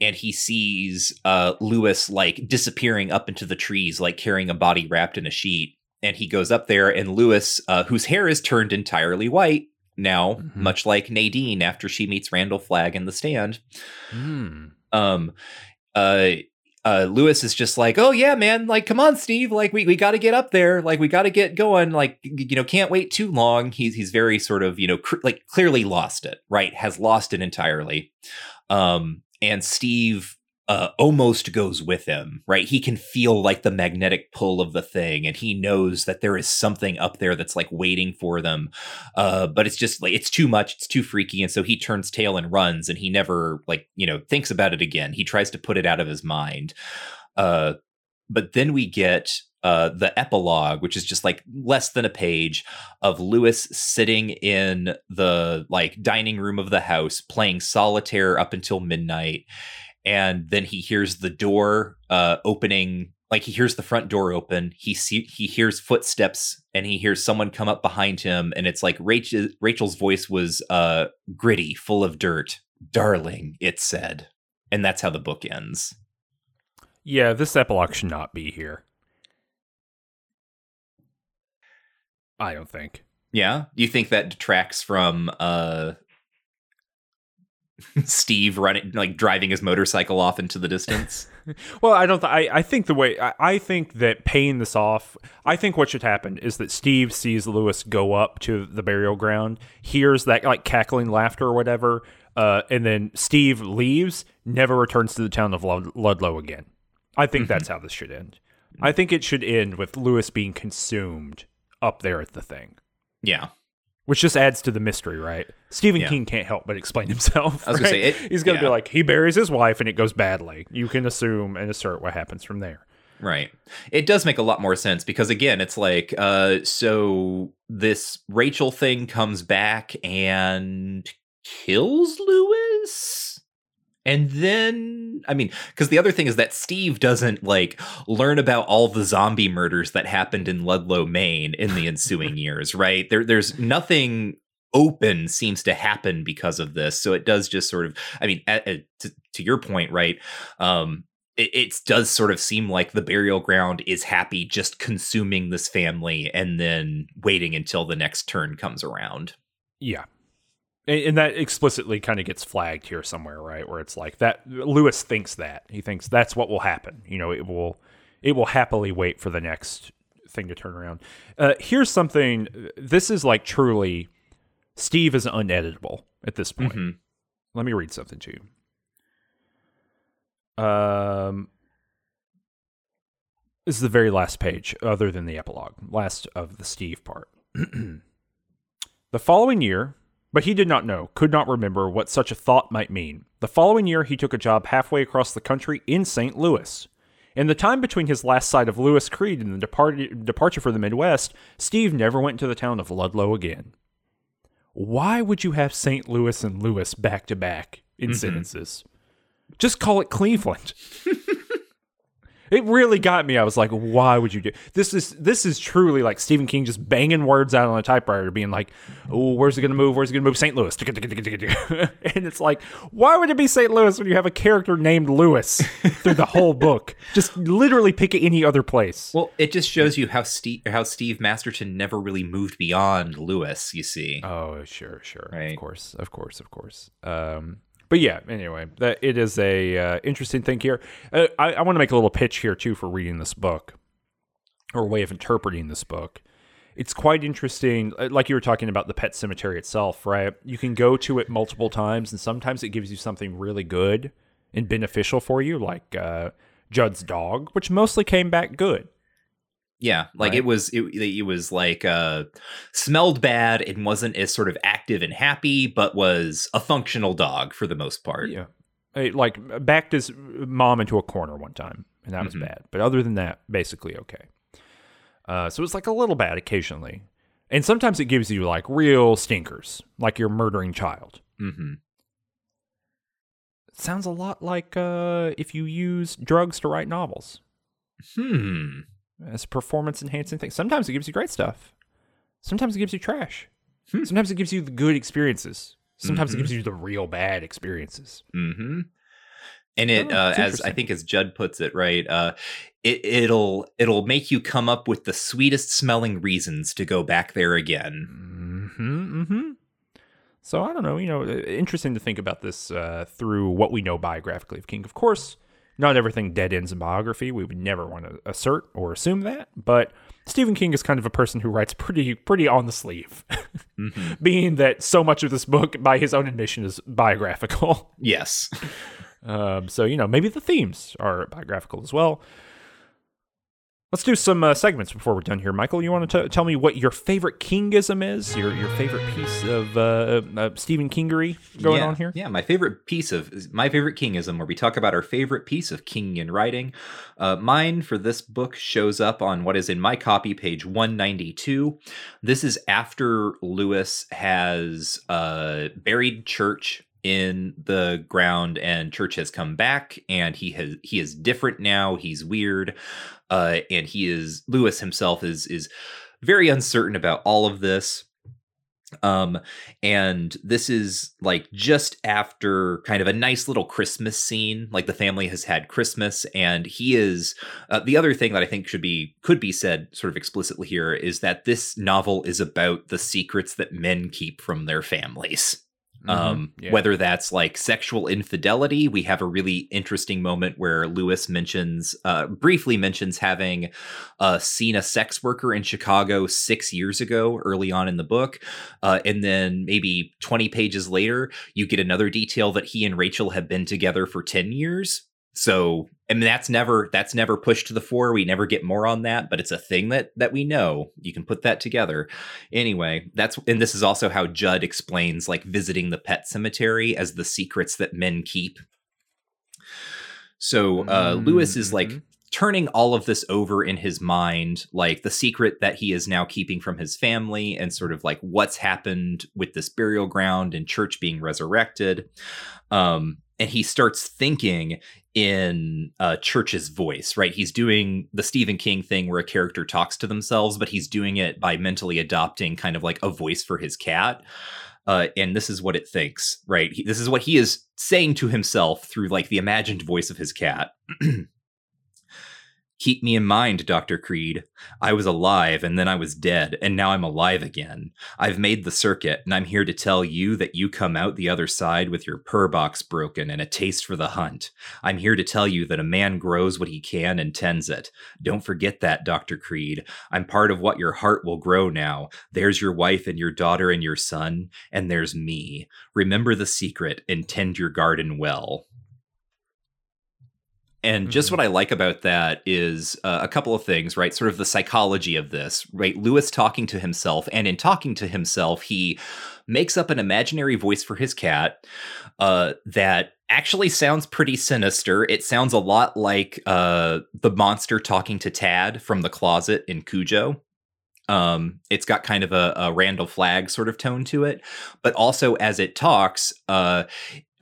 and he sees uh, Louis like disappearing up into the trees, like carrying a body wrapped in a sheet. And he goes up there, and Louis, uh, whose hair is turned entirely white now, Mhm. much like Nadine after she meets Randall Flagg in the stand, Hmm. um uh uh Louis is just like, "Oh yeah, man, like come on Steve, like we we got to get up there, like we got to get going, like you know, can't wait too long." He's he's very sort of, you know, cr- like clearly lost it, right? Has lost it entirely. Um and Steve uh, almost goes with him, right? He can feel like the magnetic pull of the thing, and he knows that there is something up there that's like waiting for them. Uh, but it's just like it's too much, it's too freaky, and so he turns tail and runs, and he never like you know thinks about it again. He tries to put it out of his mind. Uh, but then we get uh, the epilogue, which is just like less than a page of Louis sitting in the like dining room of the house playing solitaire up until midnight. And then he hears the door uh, opening like he hears the front door open he see he hears footsteps and he hears someone come up behind him and it's like Rachel Rachel's voice was uh gritty full of dirt darling it said and that's how the book ends Yeah, this epilogue should not be here. I don't think. yeah you think that detracts from uh Steve running like driving his motorcycle off into the distance Well, I don't. Th- I I think the way I, I think that paying this off. I think what should happen is that Steve sees Louis go up to the burial ground, hears that like cackling laughter or whatever, uh, and then Steve leaves, never returns to the town of Lud- Ludlow again. I think that's how this should end. I think it should end with Louis being consumed up there at the thing. yeah Which just adds to the mystery, right? Stephen Yeah. King can't help but explain himself. I was gonna say, it- he's gonna be like he buries his wife and it goes badly. You can assume and assert what happens from there. Right. It does make a lot more sense because again, it's like uh so this Rachel thing comes back and kills Louis. And then I mean, cuz the other thing is that Steve doesn't like learn about all the zombie murders that happened in Ludlow, Maine in the ensuing years, right? There there's nothing open seems to happen because of this. So it does just sort of I mean, at, at- to, to your point, right? Um it, it does sort of seem like the burial ground is happy just consuming this family and then waiting until the next turn comes around. Yeah. And, that explicitly kind of gets flagged here somewhere, right? Where it's like that Louis thinks that. He thinks that's what will happen. You know, it will it will happily wait for the next thing to turn around. Uh, here's something this is like truly Steve is uneditable at this point. Mhm. Let me read something to you. Um this is the very last page, other than the epilogue, last of the Steve part. the following year, but he did not know, could not remember what such a thought might mean. The following year, he took a job halfway across the country in St. Louis. In the time between his last sight of Louis Creed and the depart- departure for the Midwest, Steve never went to the town of Ludlow again. Why would you have St. Louis and Louis back to back mm-hmm. in sentences? Just call it Cleveland. It really got me. I was like, why would you do this? Is this is truly like Stephen King just banging words out on a typewriter, being like, "Oh, where's it gonna move? Where's it gonna move? St. Louis." and it's like, why would it be St. Louis when you have a character named Louis through the whole book? Just literally pick any other place. Well, it just shows you how Steve how Steve Masterton never really moved beyond Louis, you see. Oh, sure, sure. Right. Of course, of course, of course. Um, but yeah, anyway, that it is a uh, interesting thing here. Uh, I, I want to make a little pitch here too for reading this book, or way of interpreting this book. It's quite interesting. uh, Like you were talking about the pet cemetery itself, right? You can go to it multiple times, and sometimes it gives you something really good and beneficial for you, like uh, Jud's dog, which mostly came back good. Yeah, like Right. it was it, it was like uh smelled bad and wasn't as sort of active and happy, but was a functional dog for the most part. Yeah. It, like backed his mom into a corner one time, and that was Mhm. bad. But other than that, basically okay. Uh, so it's like a little bad occasionally, and sometimes it gives you like real stinkers, like you're murdering child. Mm-hmm. Sounds a lot like uh, if you use drugs to write novels Hmm. As a performance enhancing thing. Sometimes it gives you great stuff. Sometimes it gives you trash. Hmm. Sometimes it gives you the good experiences. Sometimes Mhm. it gives you the real bad experiences. hmm And it, Oh, uh, as I think as Jud puts it, right? Uh, it, it'll it'll make you come up with the sweetest smelling reasons to go back there again. hmm hmm So I don't know. You know, interesting to think about this uh, through what we know biographically of King. Of course, not everything dead ends in biography. We would never want to assert or assume that. But Stephen King is kind of a person who writes pretty pretty on the sleeve, hmm being that so much of this book, by his own admission, is biographical. Yes. Um, so you know, maybe the themes are biographical as well. Let's do some uh, segments before we're done here. Michael, you want to t- tell me what your favorite Kingism is? Your your favorite piece of uh, uh, Stephen Kingery going yeah, on here? Yeah, my favorite piece of my favorite Kingism, where we talk about our favorite piece of Kingian writing. Uh, mine for this book shows up on what is in my copy, page 192. This is after Louis has uh, buried Church in the ground and church has come back and he has he is different now. He's weird uh and he is louis himself is is very uncertain about all of this. Um and this is like just after kind of a nice little christmas scene like the family has had christmas and he is uh, the other thing that i think should be could be said sort of explicitly here is that this novel is about the secrets that men keep from their families Mm-hmm. um Yeah. whether that's like sexual infidelity we have a really interesting moment where louis mentions uh briefly mentions having uh seen a sex worker in chicago six years ago early on in the book uh and then maybe 20 pages later you get another detail that he and rachel have been together for 10 years so and that's never that's never pushed to the fore. We never get more on that but it's a thing that that we know. You can put that together. Anyway that's and this is also how jud explains like visiting the pet cemetery as the secrets that men keep. So uh louis is like Mhm. turning all of this over in his mind like the secret that he is now keeping from his family and sort of like what's happened with this burial ground and church being resurrected. Um and he starts thinking in uh, Church's voice, right? He's doing the Stephen King thing where a character talks to themselves, but he's doing it by mentally adopting kind of like a voice for his cat. Uh, and this is what it thinks, right? He, this is what he is saying to himself through like the imagined voice of his cat. Keep me in mind, Dr. Creed. I was alive and then I was dead, and now I'm alive again. I've made the circuit, and I'm here to tell you that you come out the other side with your purr box broken and a taste for the hunt. I'm here to tell you that a man grows what he can and tends it. Don't forget that, Dr. Creed. I'm part of what your heart will grow now. There's your wife and your daughter and your son, and there's me. Remember the secret and tend your garden well. And just Mhm. what I like about that is uh, a couple of things, right? Sort of the psychology of this, right? Louis talking to himself, and in talking to himself, he makes up an imaginary voice for his cat uh, that actually sounds pretty sinister. It sounds a lot like uh, the monster talking to Tad from the closet in Cujo. Um, it's got kind of a, a Randall Flagg sort of tone to it, but also as it talks, uh,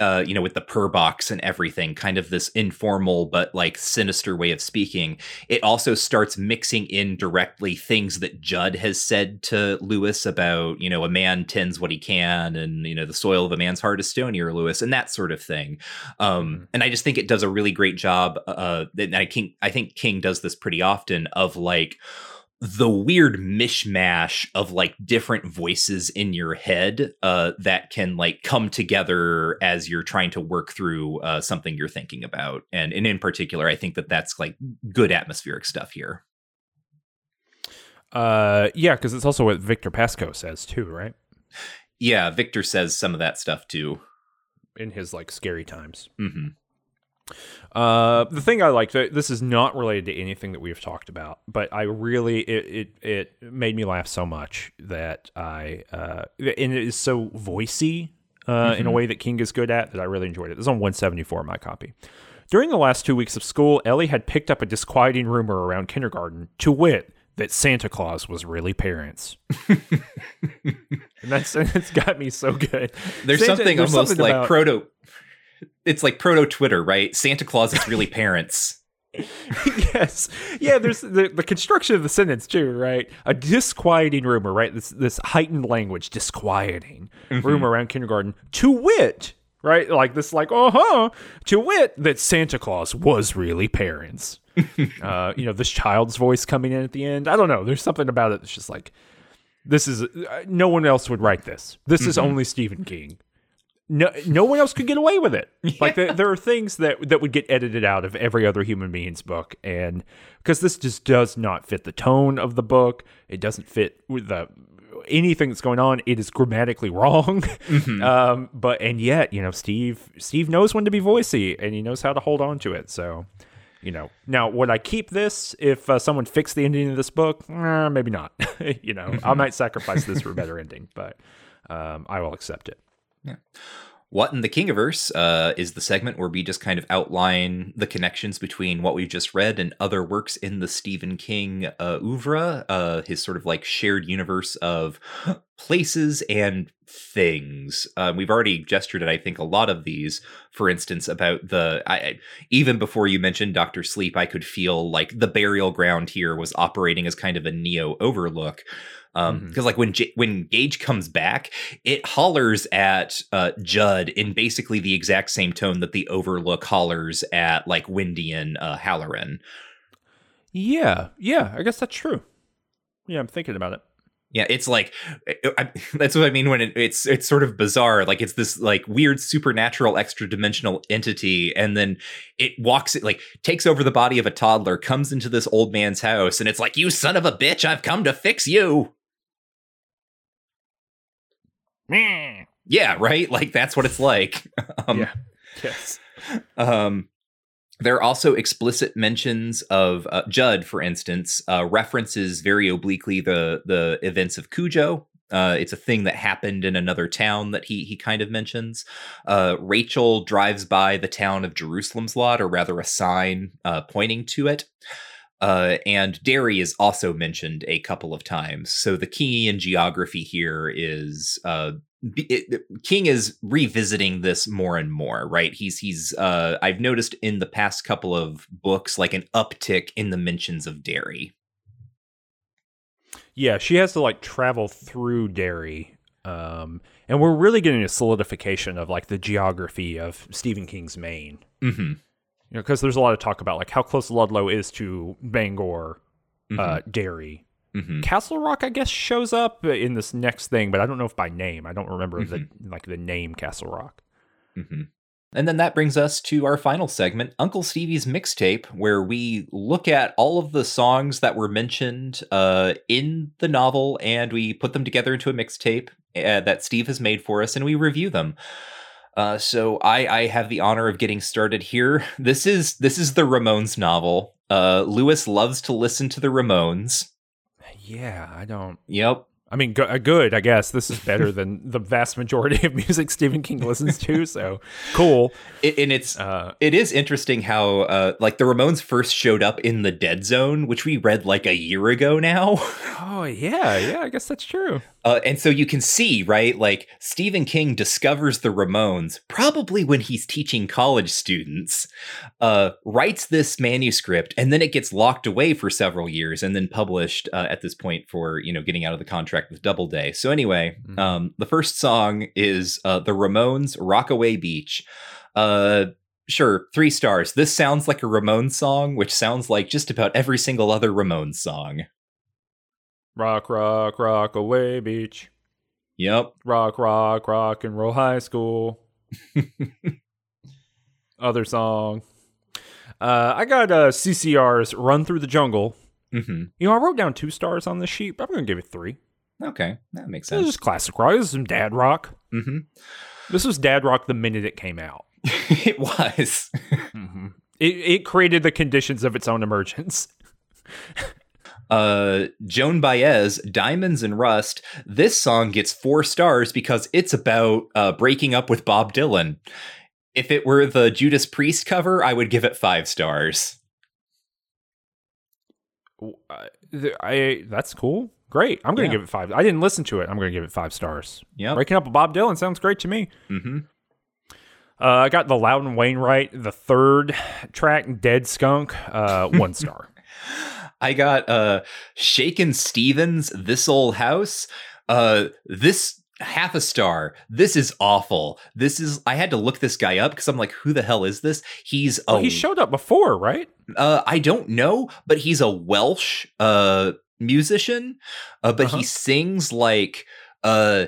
uh, you know, with the purr box and everything, kind of this informal but like sinister way of speaking. It also starts mixing in directly things that Jud has said to Louis about, you know, a man tends what he can, and you know, the soil of a man's heart is stonier, Louis, and that sort of thing. Um, Mhm. And I just think it does a really great job. Uh, and I King, I think King does this pretty often of like the weird mishmash of like different voices in your head uh, that can like come together as you're trying to work through uh, something you're thinking about and, and in particular i think that that's like good atmospheric stuff here Uh, yeah, because it's also what Victor Pascow says too, right? yeah victor says some of that stuff too In his like scary times. hmm Uh, the thing I liked, this is not related to anything that we've talked about, but I really it it, it made me laugh so much that I uh, and it is so voicey uh, in a Mhm. way that King is good at that I really enjoyed it. This is on 174 my copy. During the last two weeks of school, Ellie had picked up a disquieting rumor around kindergarten, to wit, that Santa Claus was really parents. and that's it's got me so good. there's Santa- something there's almost something like about- proto it's like proto twitter right santa claus is really parents yes. Yeah, there's the, the construction of the sentence too, right? A disquieting rumor, right? This this heightened language, disquieting rumor around kindergarten. To wit, right? Like this, like, uh-huh. To wit that Santa Claus was really parents. uh, you know, this child's voice coming in at the end. I don't know. There's something about it that's just like this is uh, no one else would write this. This is only Stephen King. No, no one else could get away with it. Like there, there are things that that would get edited out of every other human being's book, and because this just does not fit the tone of the book, it doesn't fit with the anything that's going on. It is grammatically wrong, um, but and yet you know Steve Steve knows when to be voicey, and he knows how to hold on to it. So you know, now would I keep this if uh, someone fixed the ending of this book? Eh, maybe not. you know, I might sacrifice this for a better ending, but um, I will accept it. What in the Kingiverse uh, is the segment where we just kind of outline the connections between what we've just read and other works in the Stephen King uh, oeuvre, uh, his sort of like shared universe of places and things. Uh, we've already gestured at, I think, a lot of these. For instance, about the I, even before you mentioned Doctor Sleep, I could feel like the burial ground here was operating as kind of a neo overlook um because mm-hmm. like when J- when Gage comes back, it hollers at uh, Jud in basically the exact same tone that the Overlook hollers at like Wendy and uh, Hallorann. Yeah, yeah, I guess that's true. Yeah, I'm thinking about it. Yeah, it's like I, that's what I mean when it, it's it's sort of bizarre. Like it's this like weird supernatural extra dimensional entity, and then it walks it like takes over the body of a toddler, comes into this old man's house, and it's like, "You son of a bitch! I've come to fix you." Yeah, right. Like that's what it's like. um, yeah. Yes. Um, there are also explicit mentions of uh, Jud, for instance, uh, references very obliquely the the events of Cujo. Uh, it's a thing that happened in another town that he he kind of mentions. Uh, Rachel drives by the town of Jerusalem's lot, or rather a sign uh, pointing to it. Uh, and Derry is also mentioned a couple of times. So the Kingian geography here is uh, it, King is revisiting this more and more, right? He's he's uh, I've noticed in the past couple of books like an uptick in the mentions of Derry. Yeah, she has to like travel through Derry. Um, and we're really getting a solidification of like the geography of Stephen King's Maine. Mm-hmm know, because there's a lot of talk about like how close Ludlow is to Bangor, uh, mm-hmm. uh, Derry. Mm-hmm. Castle Rock, I guess, shows up in this next thing, but I don't know if by name. I don't remember mm-hmm. the like the name Castle Rock. Mm-hmm. And then that brings us to our final segment, Uncle Stevie's mixtape, where we look at all of the songs that were mentioned uh, in the novel and we put them together into a mixtape uh, that Steve has made for us and we review them. Uh, so I, I have the honor of getting started here. This is this is the Ramones novel. Uh, Louis loves to listen to the Ramones. Yeah, I don't. Yep. I mean, go- uh, good. I guess this is better than the vast majority of music Stephen King listens to. So cool. It, and it's uh, it is interesting how uh, like the Ramones first showed up in the Dead Zone, which we read like a year ago now. oh yeah, yeah. I guess that's true. Uh, and so you can see, right? Like Stephen King discovers the Ramones probably when he's teaching college students, uh, writes this manuscript, and then it gets locked away for several years and then published uh, at this point for, you know, getting out of the contract with Doubleday. So, anyway, mm-hmm. um, the first song is uh, the Ramones Rockaway Beach. Uh, sure, three stars. This sounds like a Ramones song, which sounds like just about every single other Ramones song. Rock, rock, rock away beach. Yep. Rock, rock, rock and roll high school. Other song. Uh, I got uh, CCR's Run Through the Jungle. Mm-hmm. You know, I wrote down two stars on this sheet, but I'm going to give it three. Okay, that makes sense. This is classic rock. This is some dad rock. Mm-hmm. This was dad rock the minute it came out. it was. mm-hmm. it, it created the conditions of its own emergence. Uh Joan Baez, Diamonds and Rust. This song gets four stars because it's about uh breaking up with Bob Dylan. If it were the Judas Priest cover, I would give it five stars. I, I that's cool. Great. I'm going to yeah. give it five. I didn't listen to it. I'm going to give it five stars. Yeah. Breaking up with Bob Dylan sounds great to me. Mm-hmm. Uh, I got the Loudon Wainwright, the third track, Dead Skunk, uh, one star. I got uh Shakin' Stevens, This Old House. Uh this half a star. This is awful. This is I had to look this guy up because I'm like, who the hell is this? He's a well, he showed up before, right? Uh I don't know, but he's a Welsh uh musician. Uh, but uh-huh. he sings like uh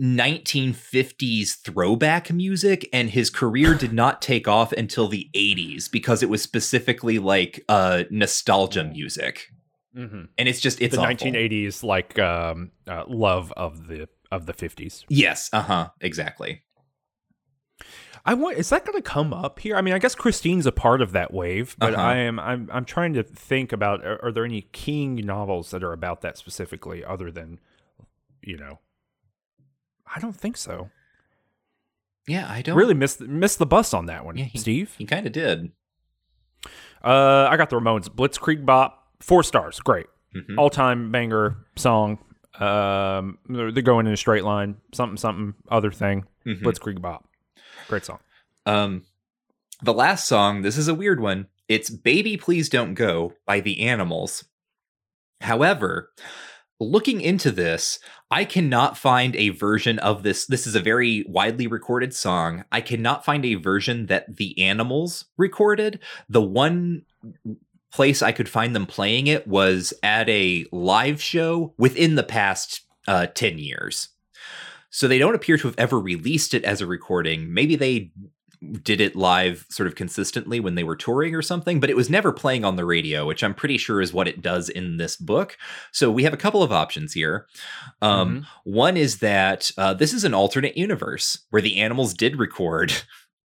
1950s throwback music and his career did not take off until the 80s because it was specifically like uh nostalgia music mm-hmm. and it's just it's the awful. 1980s like um uh, love of the of the 50s yes uh-huh exactly I want is that going to come up here? I mean, I guess Christine's a part of that wave, but uh-huh. I am I'm I'm trying to think about are, are there any King novels that are about that specifically other than you know I don't think so. Yeah, I don't Really missed missed the bus on that one, Yeah, he- Steve. He kind of did. Uh, I got the Ramones. Blitzkrieg Bop, four stars, great, Mhm. all time banger song. Um, they're, they're going in a straight line, something something other thing. Mhm. Blitzkrieg Bop, great song. Um, the last song, this is a weird one. It's Baby Please Don't Go by The Animals. However, looking into this, I cannot find a version of this. This is a very widely recorded song. I cannot find a version that The Animals recorded. The one place I could find them playing it was at a live show within the past uh, 10 years. So they don't appear to have ever released it as a recording. Maybe they did it live sort of consistently when they were touring or something, but it was never playing on the radio, which I'm pretty sure is what it does in this book. So we have a couple of options here. Um, Mhm. One is that uh, this is an alternate universe where the animals did record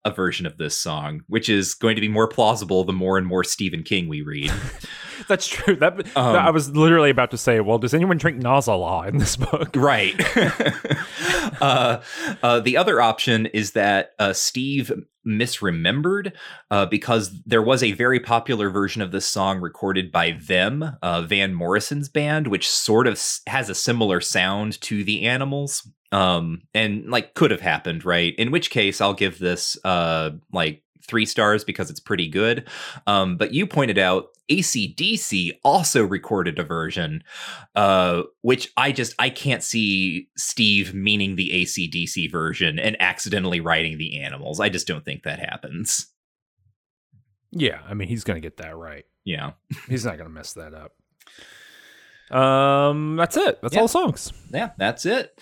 a version of this song, which is going to be more plausible the more and more Stephen King we read. That's true. That, that- Um, I was literally about to say, well, does anyone drink Nozz-A-La in this book? right. uh, uh, the other option is that uh, Steve misremembered uh, because there was a very popular version of this song recorded by them, uh, Van Morrison's band, which sort of has a similar sound to the Animals. Um, and like could have happened, right? In which case, I'll give this uh like three stars because it's pretty good. Um, but you pointed out ACDC also recorded a version uh, which I just I can't see Steve meaning the ACDC version and accidentally writing the animals. I just don't think that happens. Yeah, I mean, he's going to get that right. Yeah, He's not going to mess that up. Um, that's it. That's Yeah. all songs. yeah, that's it.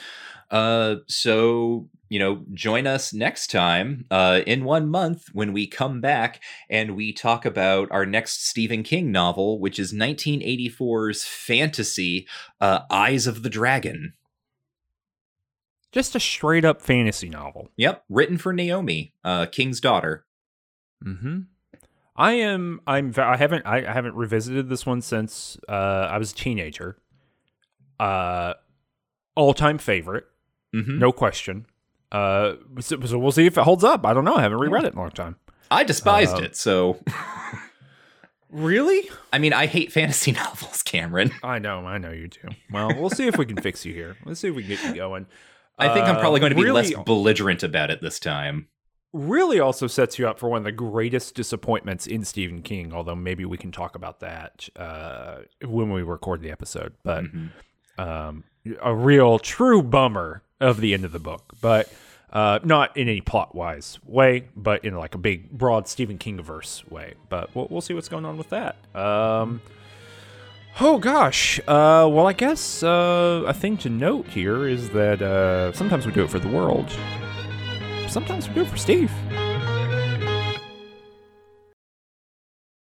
Uh, so you know, join us next time uh, in one month when we come back and we talk about our next Stephen King novel, which is 1984's fantasy uh, Eyes of the Dragon. Just a straight up fantasy novel. Yep, written for Naomi, uh, King's daughter. Mm-hmm. I am. I'm. I haven't. I, haven't revisited this one since uh, I was a teenager. Uh, all time favorite, Mhm. no question. Uh, so, so we'll see if it holds up. I don't know. I haven't reread it in a long time. I despised Um, it, so Really? I mean, I hate fantasy novels, Cameron. I know. I know you do. Well, we'll see if we can fix you here. Let's see if we can get you going. I think I'm Uh, probably going to be really- less belligerent about it this time. really also sets you up for one of the greatest disappointments in Stephen King, although maybe we can talk about that uh, when we record the episode. But Mhm. um, a real true bummer of the end of the book, but uh, not in any plot wise way, but in like a big, broad Stephen King verse way. But we'll, we'll see what's going on with that. Um, oh gosh. Uh, well, I guess uh, a thing to note here is that uh, sometimes we do it for the world. Sometimes we do it for Steve.